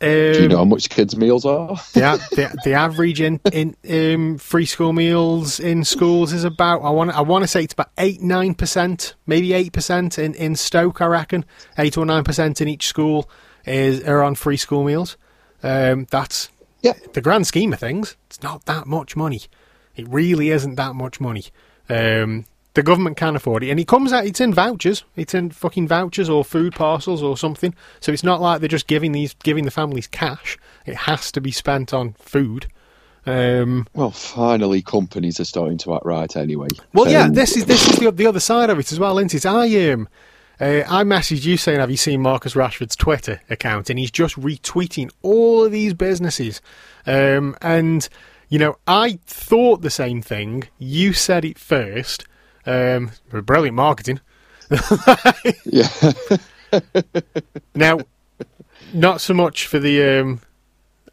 A: um,
B: Do you know how much kids' meals are?
A: the, the the average in in um, free school meals in schools is about I want I want to say it's about eight nine percent, maybe eight percent in in Stoke. I reckon eight or nine percent in each school is are on free school meals. Um, that's
B: Yeah.
A: the grand scheme of things. It's not that much money. It really isn't that much money. Um, the government can't afford it, and it comes out. It's in vouchers. It's in fucking vouchers or food parcels or something. So it's not like they're just giving these giving the families cash. It has to be spent on food. Um,
B: Well, finally, companies are starting to act right anyway.
A: well, yeah, this is this is the, the other side of it as well, isn't it? I um, uh, I messaged you saying, "Have you seen Marcus Rashford's Twitter account?" And he's just retweeting all of these businesses, um, and you know, I thought the same thing. You said it first. Um, brilliant marketing.
B: yeah.
A: Now, not so much for the um,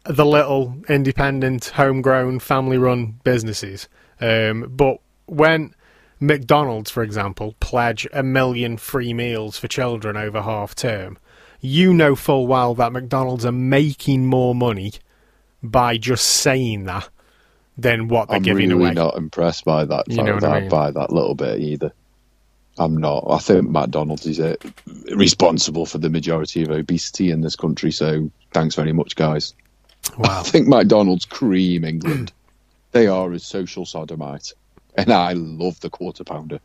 A: the little independent, homegrown, family-run businesses, um, but when McDonald's, for example, pledge a million free meals for children over half term, you know full well that McDonald's are making more money by just saying that than what they're
B: I'm
A: giving
B: really
A: away.
B: not impressed by that.
A: You know what I mean?
B: By that little bit either. I'm not. I think McDonald's is uh, responsible for the majority of obesity in this country. So thanks very much, guys.
A: Wow.
B: I think McDonald's cream England. they are a social sodomite, and I love the quarter pounder.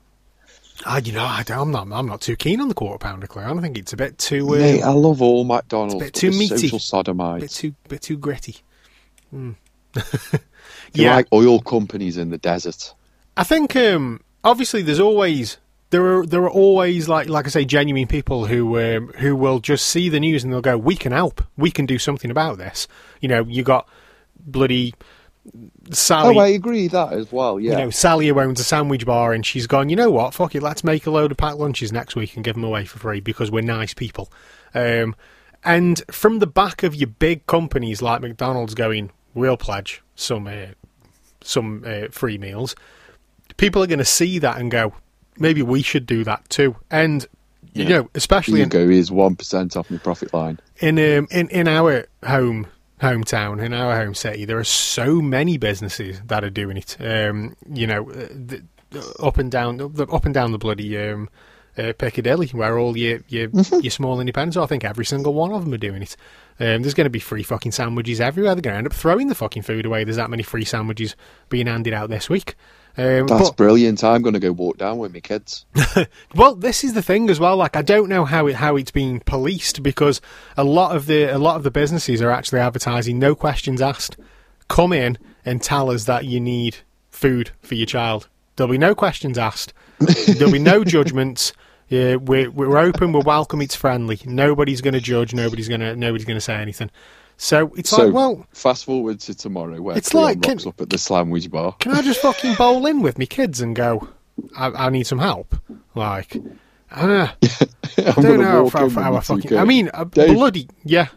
A: Ah, you know, I I'm not. I'm not too keen on the quarter pounder, Claire. I don't think it's a bit too. Uh,
B: Mate, I love all McDonald's.
A: It's a bit too meaty.
B: Social sodomites.
A: bit too, bit too gritty.
B: They're
A: yeah,
B: like oil companies in the desert.
A: I think um, obviously there's always there are there are always like like I say genuine people who um, who will just see the news and they'll go, we can help, we can do something about this. You know, you got bloody Sally.
B: Oh, I agree that as well. Yeah.
A: You know, Sally who owns a sandwich bar, and she's gone. You know what? Fuck it. Let's make a load of packed lunches next week and give them away for free because we're nice people. Um, and from the back of your big companies like McDonald's going, we'll pledge some uh, some uh, free meals. People are going to see that and go, maybe we should do that too. And you know, especially
B: Here you
A: in,
B: go. Here's one percent off my profit line.
A: in um, in in our home hometown in our home city there are so many businesses that are doing it um you know uh, the, up and down the, up and down the bloody um uh, Piccadilly, where all your your, your small independents are. I think every single one of them are doing it. Um, there's going to be free fucking sandwiches everywhere. They're going to end up throwing the fucking food away. There's that many free sandwiches being handed out this week. Um,
B: That's
A: but-
B: brilliant. I'm going to go walk down with my kids.
A: well, this is the thing as well. Like, I don't know how it how it's being policed because a lot of the a lot of the businesses are actually advertising no questions asked. Come in and tell us that you need food for your child. There'll be no questions asked. There'll be no judgments. Yeah, we're we're open. We're welcome. It's friendly. Nobody's going to judge. Nobody's going to nobody's going to say anything. So it's
B: So
A: like, well,
B: fast forward to tomorrow, where
A: It's like, can-
B: up at the sandwich bar.
A: can I just fucking bowl in with me kids and go? I, I need some help. Like, I don't know.
B: I'm
A: I don't know
B: walk
A: if,
B: in
A: if
B: with
A: our fucking.
B: kids.
A: I mean, uh,
B: Dave.
A: bloody yeah.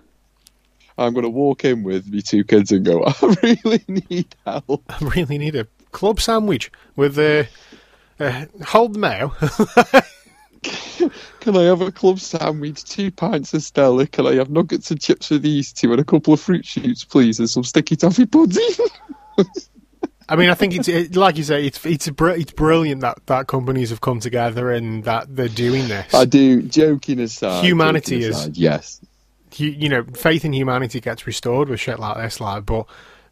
B: I'm going to walk in with me two kids and go. I really need help.
A: I really need a club sandwich with uh, uh, hold the mayo.
B: Can I have a club sandwich, two pints of Stella? Can I have nuggets and chips with these two and a couple of fruit shoots, please, and some sticky toffee pudding?
A: I mean, I think it's it, like you say, it's it's br- it's brilliant that that companies have come together and that they're doing this.
B: I do. Joking aside,
A: Humanity
B: joking
A: is-
B: yes.
A: you, you know, faith in humanity gets restored with shit like this, like. But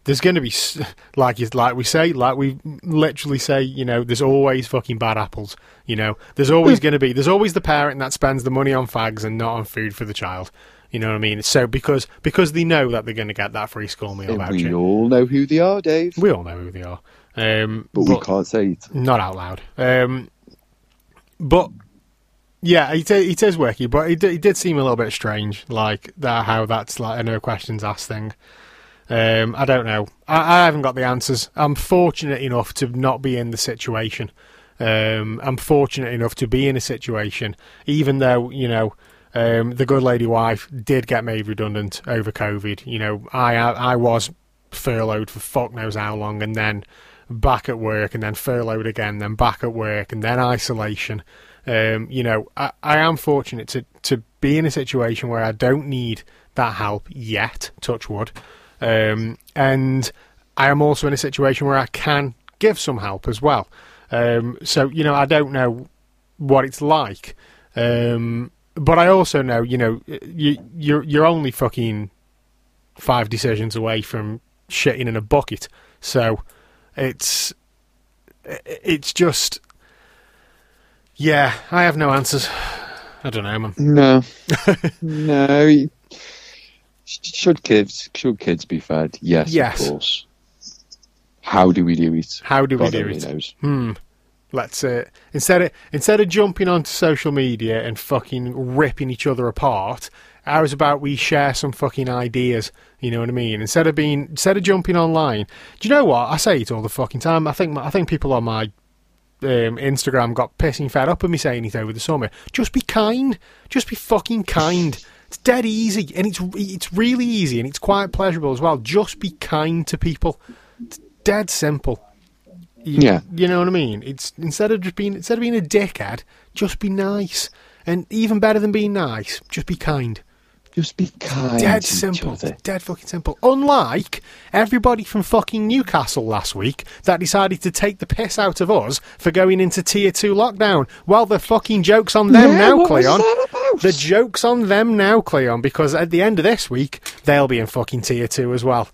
A: there's going to be, s- like, like we say, like we literally say, you know, there's always fucking bad apples. You know, there's always going to be, there's always the parent that spends the money on fags and not on food for the child. You know what I mean? So because because they know that they're going to get that free school meal
B: And we all know who they are, Dave,
A: we all know who they are, um,
B: but, we can't say it.
A: not out loud. Um, but yeah, it, it is wacky, but it, it did seem a little bit strange, like that how that's like a no questions asked thing. Um, I don't know. I, I haven't got the answers. I'm fortunate enough to not be in the situation. Um, I'm fortunate enough to be in a situation, even though you know um, the good lady wife did get made redundant over COVID. You know, I I was furloughed for fuck knows how long, and then back at work, and then furloughed again, then back at work, and then isolation. Um, you know, I, I am fortunate to to be in a situation where I don't need that help yet. Touch wood. Um, and I am also in a situation where I can give some help as well. Um, so you know, I don't know what it's like, um, but I also know, you know, you you're you're only fucking five decisions away from shitting in a bucket. So it's it's just yeah, I have no answers. I don't know, man.
B: No, no. Should kids should kids be fed? Yes,
A: Yes.
B: of course. How do we do it?
A: How do we
B: God
A: do it?
B: knows.
A: Hmm. Let's uh, instead of instead of jumping onto social media and fucking ripping each other apart, how is about we share some fucking ideas? You know what I mean? Instead of being instead of jumping online, do you know what I say it all the fucking time? I think I think people on my um, Instagram got pissing fed up with me saying it over the summer. Just be kind. Just be fucking kind. It's dead easy, and it's it's really easy, and it's quite pleasurable as well. Just be kind to people. It's dead simple. You,
B: Yeah.
A: you know what I mean. It's instead of just being instead of being a dickhead, just be nice, and even better than being nice, just be kind.
B: Just be kind
A: Dead simple. Dead fucking simple. Unlike everybody from fucking Newcastle last week that decided to take the piss out of us for going into tier two lockdown. Well, the fucking joke's on them
B: Yeah,
A: now, Cleon.
B: that?
A: The joke's on them now, Cleon, because at the end of this week, they'll be in fucking tier two as well.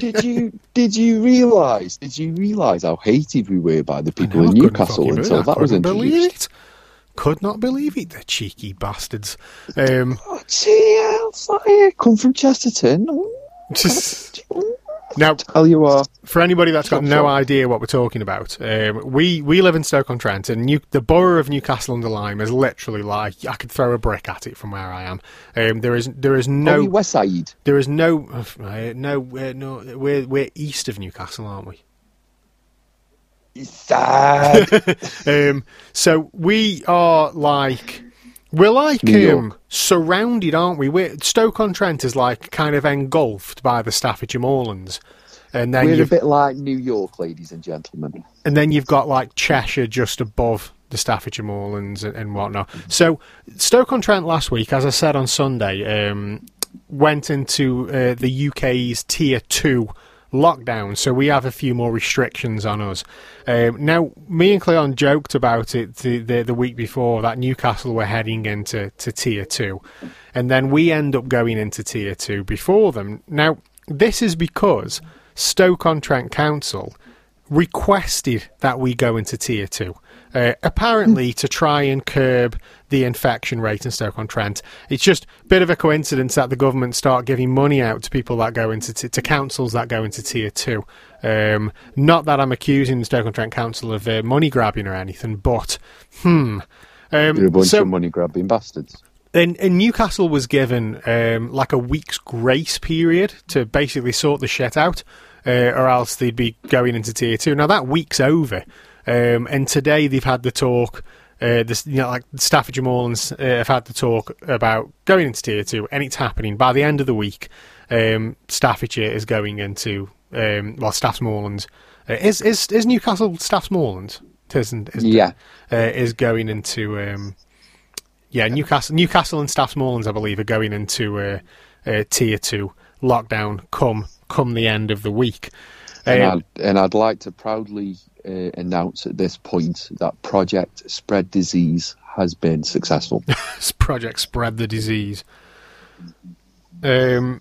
B: did you did you realise? Did you realise how hated we were by the people in Newcastle until
A: believe-
B: that was introduced?
A: Could not believe it, the cheeky bastards. Um,
B: Oh, gee, hellfire! Come from Chesterton.
A: Just, now,
B: Tell you what,
A: for anybody that's got no idea what we're talking about, um, we we live in Stoke on Trent, and New, the borough of Newcastle under Lyme is literally like I could throw a brick at it from where I am. Um, there is there is
B: no.
A: no
B: West Side.
A: there is no uh, no uh, no we're we're east of Newcastle, aren't we?
B: Sad.
A: Um, so we are like we're like um, surrounded, aren't we? We're, Stoke on Trent is like kind of engulfed by the Staffordshire Moorlands, and then
B: We're a bit like New York, ladies and gentlemen.
A: and then you've got like Cheshire just above the Staffordshire Moorlands and, and whatnot. So Stoke on Trent last week, as I said on Sunday, um, went into uh, the UK's tier two lockdown. So we have a few more restrictions on us. Um, now, me and Cleon joked about it the, the the week before that Newcastle were heading into to tier two, and then we end up going into tier two before them. Now, this is because Stoke on Trent Council requested that we go into tier two. Uh, apparently, to try and curb the infection rate in Stoke on Trent. It's just a bit of a coincidence that the government start giving money out to people that go into t- to councils that go into tier two. Um, not that I'm accusing the Stoke on Trent Council of uh, money grabbing or anything, but hmm. Um,
B: You're a bunch
A: so-
B: of money grabbing bastards.
A: and, and Newcastle was given um, like a week's grace period to basically sort the shit out, uh, or else they'd be going into tier two. Now that week's over, um, and today they've had the talk. Uh, this, you know, like Staffordshire Moorlands uh, have had the talk about going into tier two, and it's happening by the end of the week. Um, Staffordshire is going into um, well, Staffs Moorlands. Uh, is is is Newcastle Staffs Moorlands? It isn't. isn't?
B: Yeah.
A: uh, is going into um, yeah Newcastle Newcastle and Staffs Moorlands I believe are going into uh, uh, tier two lockdown come come the end of the week.
B: And,
A: Um,
B: I'd, and I'd like to proudly uh, announce at this point that Project Spread Disease has been successful.
A: project spread the disease. Um,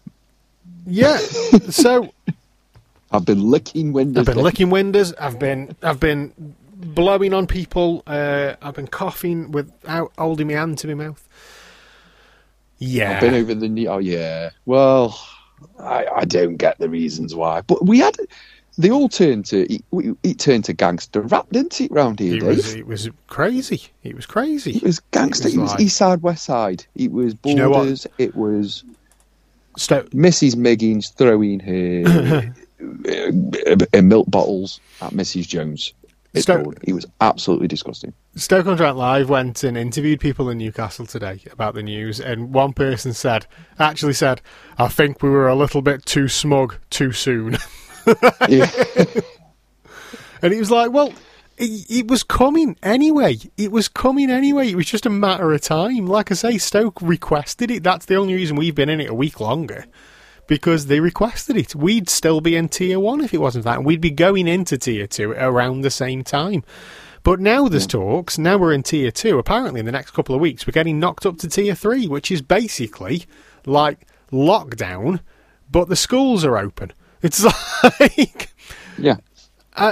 A: yeah, so
B: I've been licking windows.
A: I've been licking windows. I've been I've been blowing on people. Uh, I've been coughing without holding my hand to my mouth. Yeah,
B: I've been over the knee. Oh yeah. Well, I, I don't get the reasons why, but we had they all turned to it, it turned to gangster rap, didn't it? Round here,
A: It
B: Dave.
A: was, it was crazy. It was crazy.
B: It was gangster.
A: It
B: It
A: was
B: was,
A: like-
B: East Side, West Side. It was
A: you know.
B: It was
A: Sto-
B: Mrs. Miggins throwing her uh, milk bottles at Mrs. Jones. It,
A: Sto-
B: it was absolutely disgusting.
A: Stoke on Trent Live went and interviewed people in Newcastle today about the news, and one person said, actually said, I think we were a little bit too smug too soon.
B: Yeah.
A: And he was like, well, it, it was coming anyway. It was coming anyway. It was just a matter of time. Like I say, Stoke requested it. That's the only reason we've been in it a week longer. Because they requested it. We'd still be in tier one if it wasn't that. And we'd be going into tier two around the same time. But now there's talks. Now we're in tier two. Apparently, in the next couple of weeks, we're getting knocked up to tier three, which is basically like lockdown, but the schools are open. It's like.
B: yeah.
A: I,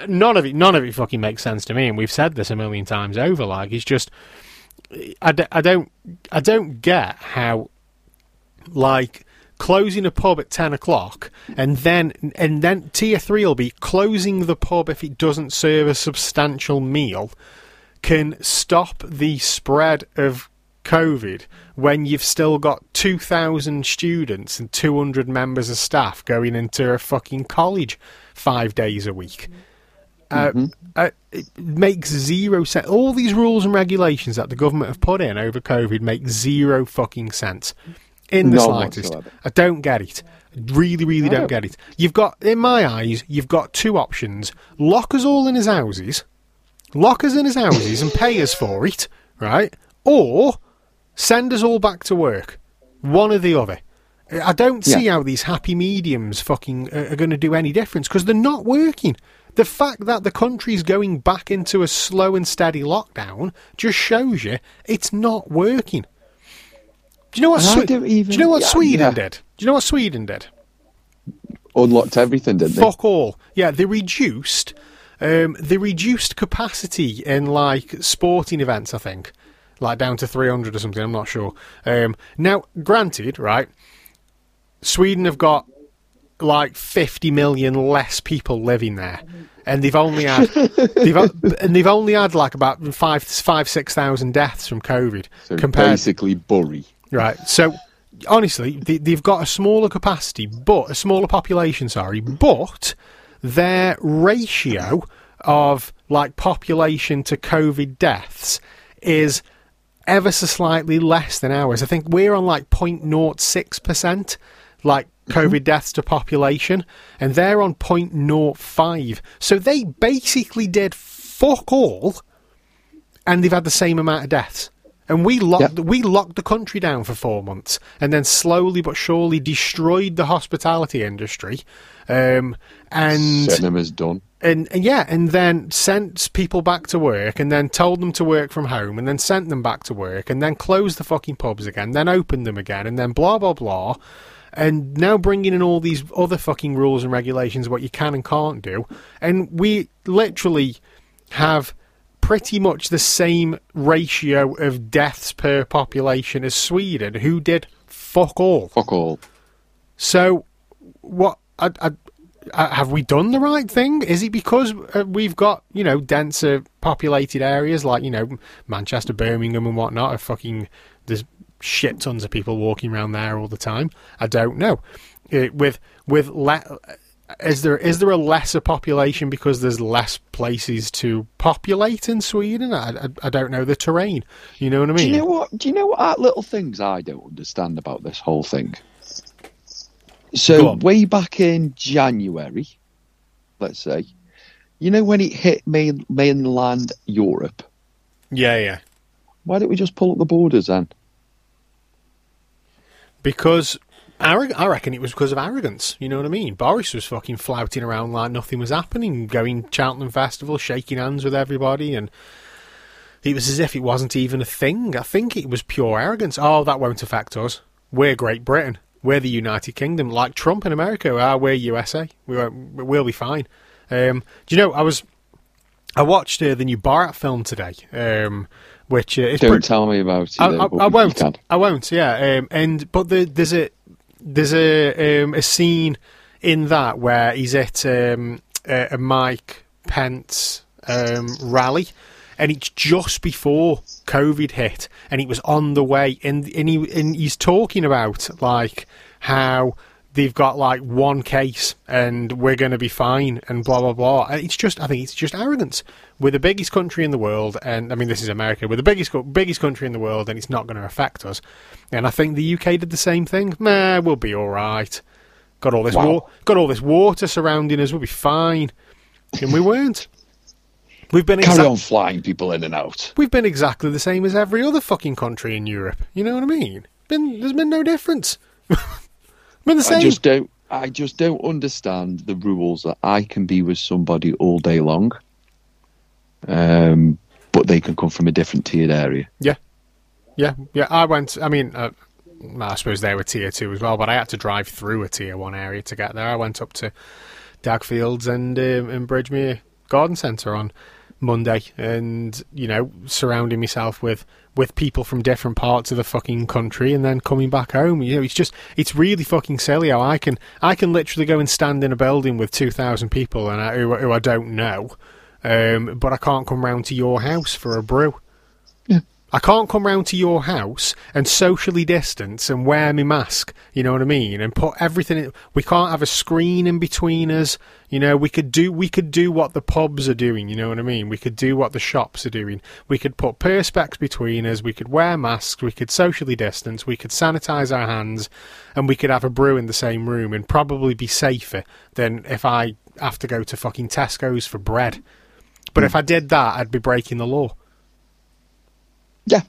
A: I, none of it, none of it fucking makes sense to me, and we've said this a million times over. Like, it's just, I, d- I don't, I don't get how, like, closing a pub at ten o'clock, and then, and then tier three will be closing the pub if it doesn't serve a substantial meal, can stop the spread of COVID when you've still got 2,000 students and 200 members of staff going into a fucking college five days a week. Uh, uh, it makes zero sense. All these rules and regulations that the government have put in over COVID make zero fucking sense in the
B: None
A: slightest.
B: whatsoever.
A: I don't get it. Really, really don't
B: No.
A: get it. You've got, in my eyes, you've got two options: lock us all in his houses, lock us in his houses and pay us for it, right? Or send us all back to work. One or the other. I don't see
B: Yeah.
A: how these happy mediums fucking uh, are going to do any difference because they're not working. The fact that the country's going back into a slow and steady lockdown just shows you it's not working. Do you know what?
B: And
A: Swe-
B: don't even-
A: do you know what
B: yeah,
A: Sweden
B: yeah.
A: did? Do you know what Sweden did?
B: Unlocked everything, didn't they?
A: Fuck all. Yeah, they reduced. Um, they reduced capacity in like sporting events. I think, like down to three hundred or something. I'm not sure. Um, now, granted, right? Sweden have got like 50 million less people living there, and they've only had they've and they've only had like about five five six thousand deaths from COVID
B: So
A: compared
B: basically, Bury.
A: Right. So, honestly, they, they've got a smaller capacity, but a smaller population. Sorry, but their ratio of like population to COVID deaths is ever so slightly less than ours. I think we're on like 0.06 percent, like mm-hmm. COVID deaths to population, and they're on 0.05. So they basically did fuck all and they've had the same amount of deaths. And we locked
B: Yep.
A: we locked the country down for four months, and then slowly but surely destroyed the hospitality industry, um, and
B: Cinema's done.
A: and, and yeah, and then sent people back to work, and then told them to work from home, and then sent them back to work, and then closed the fucking pubs again, then opened them again, and then blah blah blah, and now bringing in all these other fucking rules and regulations what you can and can't do, and we literally have pretty much the same ratio of deaths per population as Sweden, who did fuck all.
B: Fuck all.
A: So, what? I, I, I, have we done the right thing? Is it because uh, we've got you know denser populated areas like you know Manchester, Birmingham, and whatnot? Are fucking there's shit tons of people walking around there all the time. I don't know. Uh, with with le- is there is there a lesser population because there's less places to populate in Sweden? I, I, I don't know the terrain. You know what I mean?
B: Do you know what? Do you know what are little things I don't understand about this whole thing? So way back in January, let's say, you know when it hit main, mainland Europe,
A: yeah, yeah.
B: why don't we just pull up the borders then?
A: Because arrog- I reckon it was because of arrogance. You know what I mean? Boris was fucking flouting around like nothing was happening, going Cheltenham Festival, shaking hands with everybody, and it was as if it wasn't even a thing. I think it was pure arrogance. Oh, that won't affect us. We're Great Britain. We're the United Kingdom, like Trump in America. Ah, we're USA. We won't, we'll be fine. Um, do you know? I was I watched uh, the new Borat film today, um, which uh,
B: Don't
A: pretty-
B: tell me about it.
A: I, I, I won't. I won't. Yeah. Um, and but the, there's a there's a um, a scene in that where he's at um, a, Mike Pence um, rally, and it's just before COVID hit, and he was on the way, and and he and he's talking about like how they've got like one case and we're going to be fine and blah blah blah. It's just I think it's just arrogance. We're the biggest country in the world, and I mean this is America. We're the biggest biggest country in the world, and it's not going to affect us. And I think the UK did the same thing. Nah, we'll be all right. Got all this
B: Wow.
A: wa- got all this water surrounding us. We'll be fine. And we weren't. We've been
B: Carry on flying people in and out.
A: We've been exactly the same as every other fucking country in Europe. You know what I mean? Been there's been no difference. the same.
B: I just don't. I just don't understand the rules that I can be with somebody all day long, um, but they can come from a different tiered area.
A: Yeah, yeah, yeah. I went. I mean, uh, I suppose they were tier two as well, but I had to drive through a tier one area to get there. I went up to Dagfields and um, and Bridgemere Garden Centre on Monday, and you know, surrounding myself with with people from different parts of the fucking country, and then coming back home. You know, it's just it's really fucking silly how I can I can literally go and stand in a building with two thousand people and I, who, who I don't know, um, but I can't come round to your house for a brew. I can't come round to your house and socially distance and wear my mask, you know what I mean, and put everything in. We can't have a screen in between us, you know. We could do we could do what the pubs are doing, you know what I mean. We could do what the shops are doing. We could put perspex between us. We could wear masks. We could socially distance. We could sanitize our hands, and we could have a brew in the same room and probably be safer than if I have to go to fucking Tesco's for bread. But if hmm. I did that, I'd be breaking the law.
B: Yeah,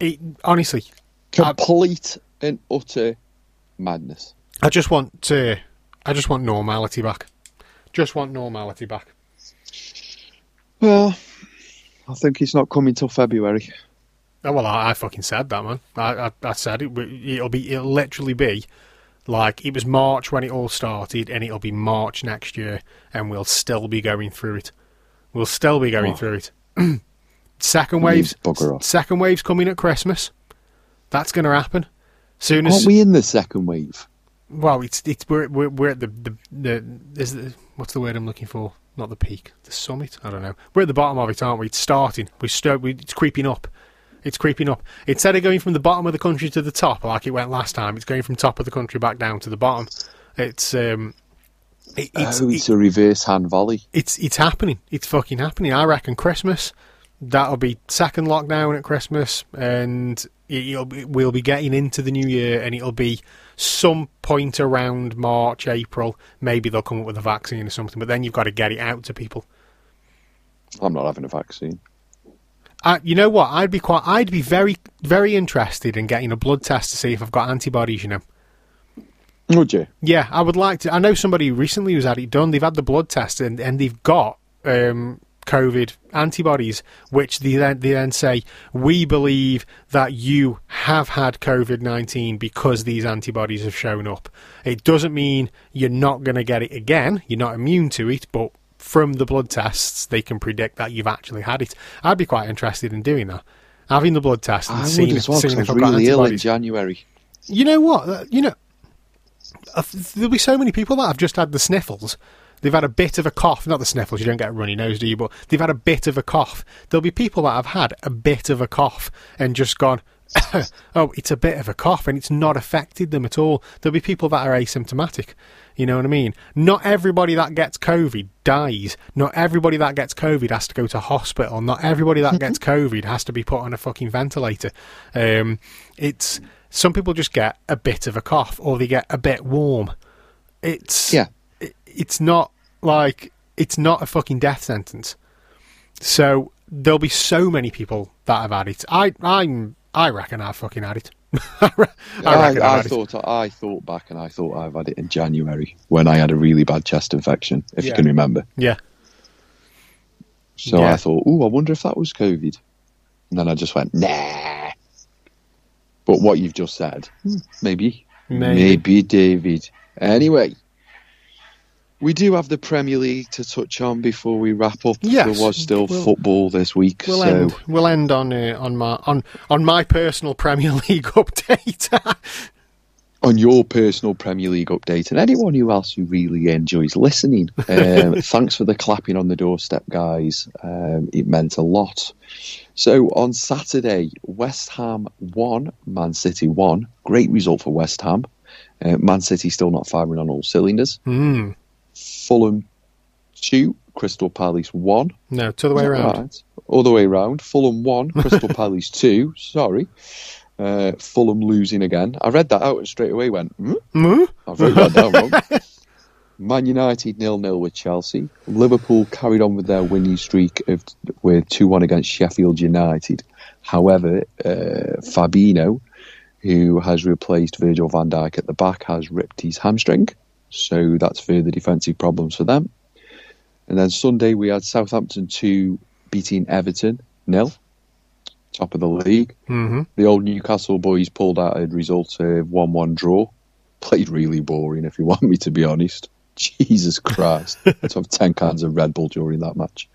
A: It, honestly,
B: complete and utter madness.
A: I just want to, I just want normality back. Just want normality back.
B: Well, I think it's not coming till February.
A: Oh, well, I, I fucking said that, man. I, I, I said it. It'll be, it'll literally be like it was March when it all started, and it'll be March next year, and we'll still be going through it. We'll still be going
B: Oh.
A: through it. second waves, second waves coming at Christmas. That's going to happen. Soon as
B: Aren't we in the second wave?
A: Well, it's it's we're we're, we're at the the, the is the what's the word I'm looking for? Not the peak, the summit. I don't know. We're at the bottom of it, aren't we? It's starting. We start. We, it's creeping up. It's creeping up. Instead of going from the bottom of the country to the top, like it went last time, it's going from top of the country back down to the bottom. It's um, it, it's
B: oh, it's a reverse hand volley.
A: it's it's happening. It's fucking happening. I reckon Christmas. That'll be second lockdown at Christmas, and it- we'll be getting into the new year, and it'll be some point around March, April. Maybe they'll come up with a vaccine or something, but then you've got to get it out to people.
B: I'm not having a vaccine.
A: I, you know what? I'd be quite. I'd be very, very interested in getting a blood test to see if I've got antibodies. You know.
B: Would you?
A: Yeah, I would like to. I know somebody recently who's had it done. They've had the blood test and, and they've got um, COVID antibodies, which they then, they then say, we believe that you have had COVID 19 because these antibodies have shown up. It doesn't mean you're not going to get it again, you're not immune to it, but from the blood tests, they can predict that you've actually had it. I'd be quite interested in doing that. Having the blood test and
B: I
A: seeing,
B: would
A: if,
B: as well,
A: seeing if I've
B: really ill in. January.
A: You know what? You know, uh, there'll be so many people that have just had the sniffles. They've had a bit of a cough. Not the sniffles, you don't get a runny nose, do you? But they've had a bit of a cough. There'll be people that have had a bit of a cough and just gone, oh, it's a bit of a cough and it's not affected them at all. There'll be people that are asymptomatic. You know what I mean? Not everybody that gets COVID dies. Not everybody that gets COVID has to go to hospital. Not everybody that gets COVID has to be put on a fucking ventilator. Um, it's some people just get a bit of a cough or they get a bit warm. It's
B: Yeah.
A: it- it's not like it's not a fucking death sentence. So there'll be so many people that have had it. I I'm I reckon I've fucking had it. I I
B: I, I,
A: it.
B: thought I thought back and I thought I've had it in January when I had a really bad chest infection, if
A: Yeah.
B: you can remember.
A: Yeah.
B: So
A: Yeah.
B: I thought, oh, I wonder if that was COVID. And then I just went, nah. But what you've just said, hmm, maybe,
A: Maybe.
B: maybe, David. Anyway, we do have the Premier League to touch on before we wrap up.
A: Yes,
B: there was still
A: we'll-
B: football this week,
A: We'll
B: so
A: end. We'll end on uh, on my on on my personal Premier League update.
B: on your personal Premier League update and anyone who else who really enjoys listening. Um, thanks for the clapping on the doorstep, guys. Um, it meant a lot. So on Saturday, West Ham won, Man City won. Great result for West Ham. Uh, Man City still not firing on all cylinders.
A: Mm.
B: Fulham two, Crystal Palace one.
A: No, to the way around.
B: Right. All the way around. Fulham one, Crystal Palace two. Sorry. Uh, Fulham losing again. I read that out and straight away went, hmm?
A: Mm?
B: I've written that down wrong. Man United nil nil with Chelsea. Liverpool carried on with their winning streak of with two one against Sheffield United. However, uh, Fabinho, who has replaced Virgil van Dijk at the back, has ripped his hamstring, so that's further defensive problems for them. And then Sunday we had Southampton two beating Everton nil, top of the league.
A: hmm
B: The old Newcastle boys pulled out a result of one one draw. Played really boring, if you want me to be honest. Jesus Christ. I'd have 10 cans of Red Bull during that match.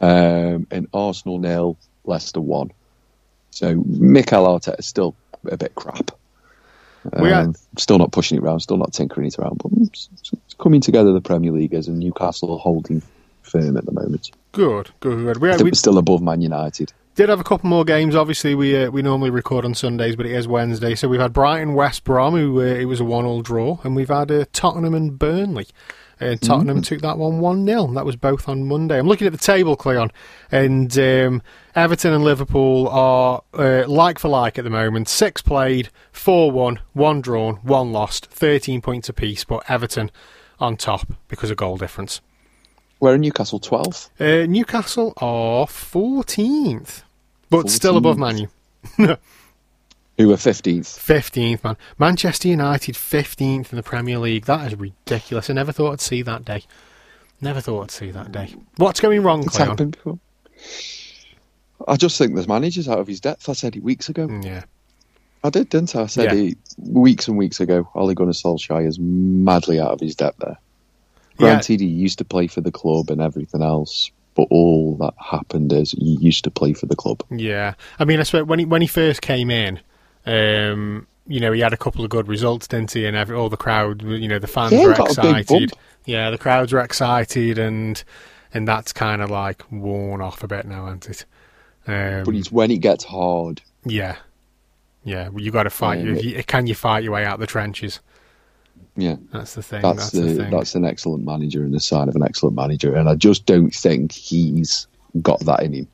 B: Um, and Arsenal nil, Leicester 1. So Mikel Arteta is still a bit crap. Um,
A: We had-
B: Still not pushing it around, still not tinkering it around. But it's, it's coming together, the Premier League is, and Newcastle holding firm at the moment.
A: Good, good, good. We, had,
B: we're still above Man United.
A: did have a couple more games. Obviously, we uh, we normally record on Sundays, but it is Wednesday. So we've had Brighton West Brom, who uh, it was a one-all draw, and we've had uh, Tottenham and Burnley. Uh, Tottenham took that one 1 0. That was both on Monday. I'm looking at the table, Cleon, and um, Everton and Liverpool are uh, like for like at the moment. Six played, 4 1, 1 drawn, 1 lost, 13 points apiece, but Everton on top because of goal difference.
B: We're in Newcastle 12th.
A: Uh, Newcastle are 14th, but still above Manu.
B: Who are 15th?
A: 15th, man. Manchester United 15th in the Premier League. That is ridiculous. I never thought I'd see that day. Never thought I'd see that day. What's going wrong,
B: It's
A: Cleon?
B: happened before. I just think there's managers out of his depth. I said it weeks ago.
A: Yeah.
B: I did, didn't I? I said
A: Mm. Yeah.
B: it weeks and weeks ago. Ole Gunnar Solskjaer is madly out of his depth there. Granted, he used to play for the club and everything else, but all that happened is he used to play for the club.
A: Yeah. I mean, I swear, when he, when he first came in, um, you know, he had a couple of good results, didn't he? And every, all the crowd, you know, the fans
B: Yeah,
A: were
B: got a big
A: excited. Yeah, the crowds were excited, and and that's kind of like worn off a bit now, isn't it? Um,
B: But it's when it gets hard.
A: Yeah, yeah. Well, you got to fight.
B: Yeah,
A: you, you, can you fight your way out the trenches?
B: Yeah,
A: That's the thing.
B: that's,
A: That's, the,
B: the,
A: thing.
B: that's an excellent manager and the sign of an excellent manager. And I just don't think he's got that in him,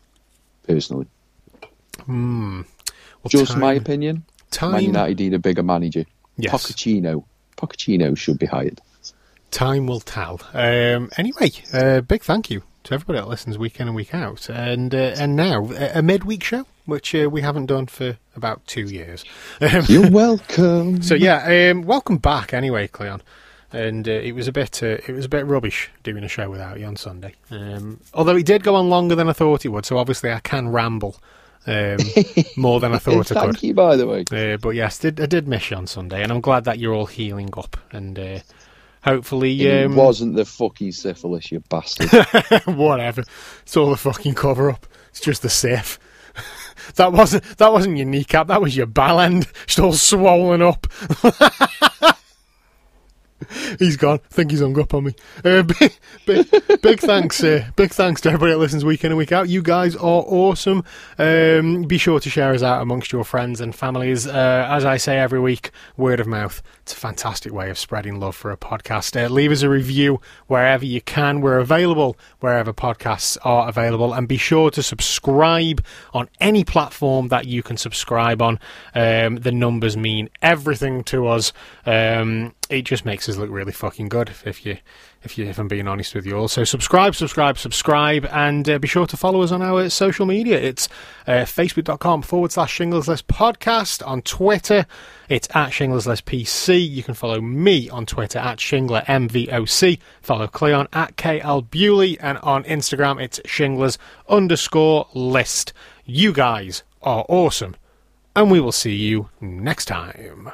B: personally.
A: Hmm. Well,
B: Just
A: time,
B: my opinion. Man
A: Time,
B: United need a bigger manager.
A: yes,
B: Pochettino. Pochettino should be hired.
A: time will tell. Um, anyway, uh, big thank you to everybody that listens week in and week out, and uh, and now a, a midweek show, which uh, we haven't done for about two years. Um,
B: You're welcome.
A: So yeah, um, welcome back anyway, Cleon. And uh, it was a bit, uh, it was a bit rubbish doing a show without you on Sunday. Um, although it did go on longer than I thought it would, so obviously I can ramble um, more than I thought I
B: Thank you, by the way.
A: Uh, but yes, did, I did miss you on Sunday, and I'm glad that you're all healing up, and uh, hopefully,
B: it
A: um,
B: wasn't the fucking syphilis, you bastard.
A: whatever. It's all a fucking cover up. It's just the sif. that wasn't that wasn't your kneecap. That was your ball end. Just all swollen up. He's gone. I think he's hung up on me. Uh, big, big, big thanks, uh, big thanks to everybody that listens week in and week out. You guys are awesome. Um, be sure to share us out amongst your friends and families. Uh, as I say every week, word of mouth. It's a fantastic way of spreading love for a podcast. Uh, leave us a review wherever you can. We're available wherever podcasts are available, and be sure to subscribe on any platform that you can subscribe on. Um, the numbers mean everything to us. Um, it just makes us look really fucking good if you if you if I'm being honest with you all. So subscribe, subscribe, subscribe, and uh, be sure to follow us on our social media. It's uh, facebook.com forward slash Shingles List Podcast. On Twitter, it's at Shingles List PC. You can follow me on Twitter at Shingler MVOC. Follow Cleon at KL Bewley, and on Instagram it's Shinglers underscore list. You guys are awesome, and we will see you next time.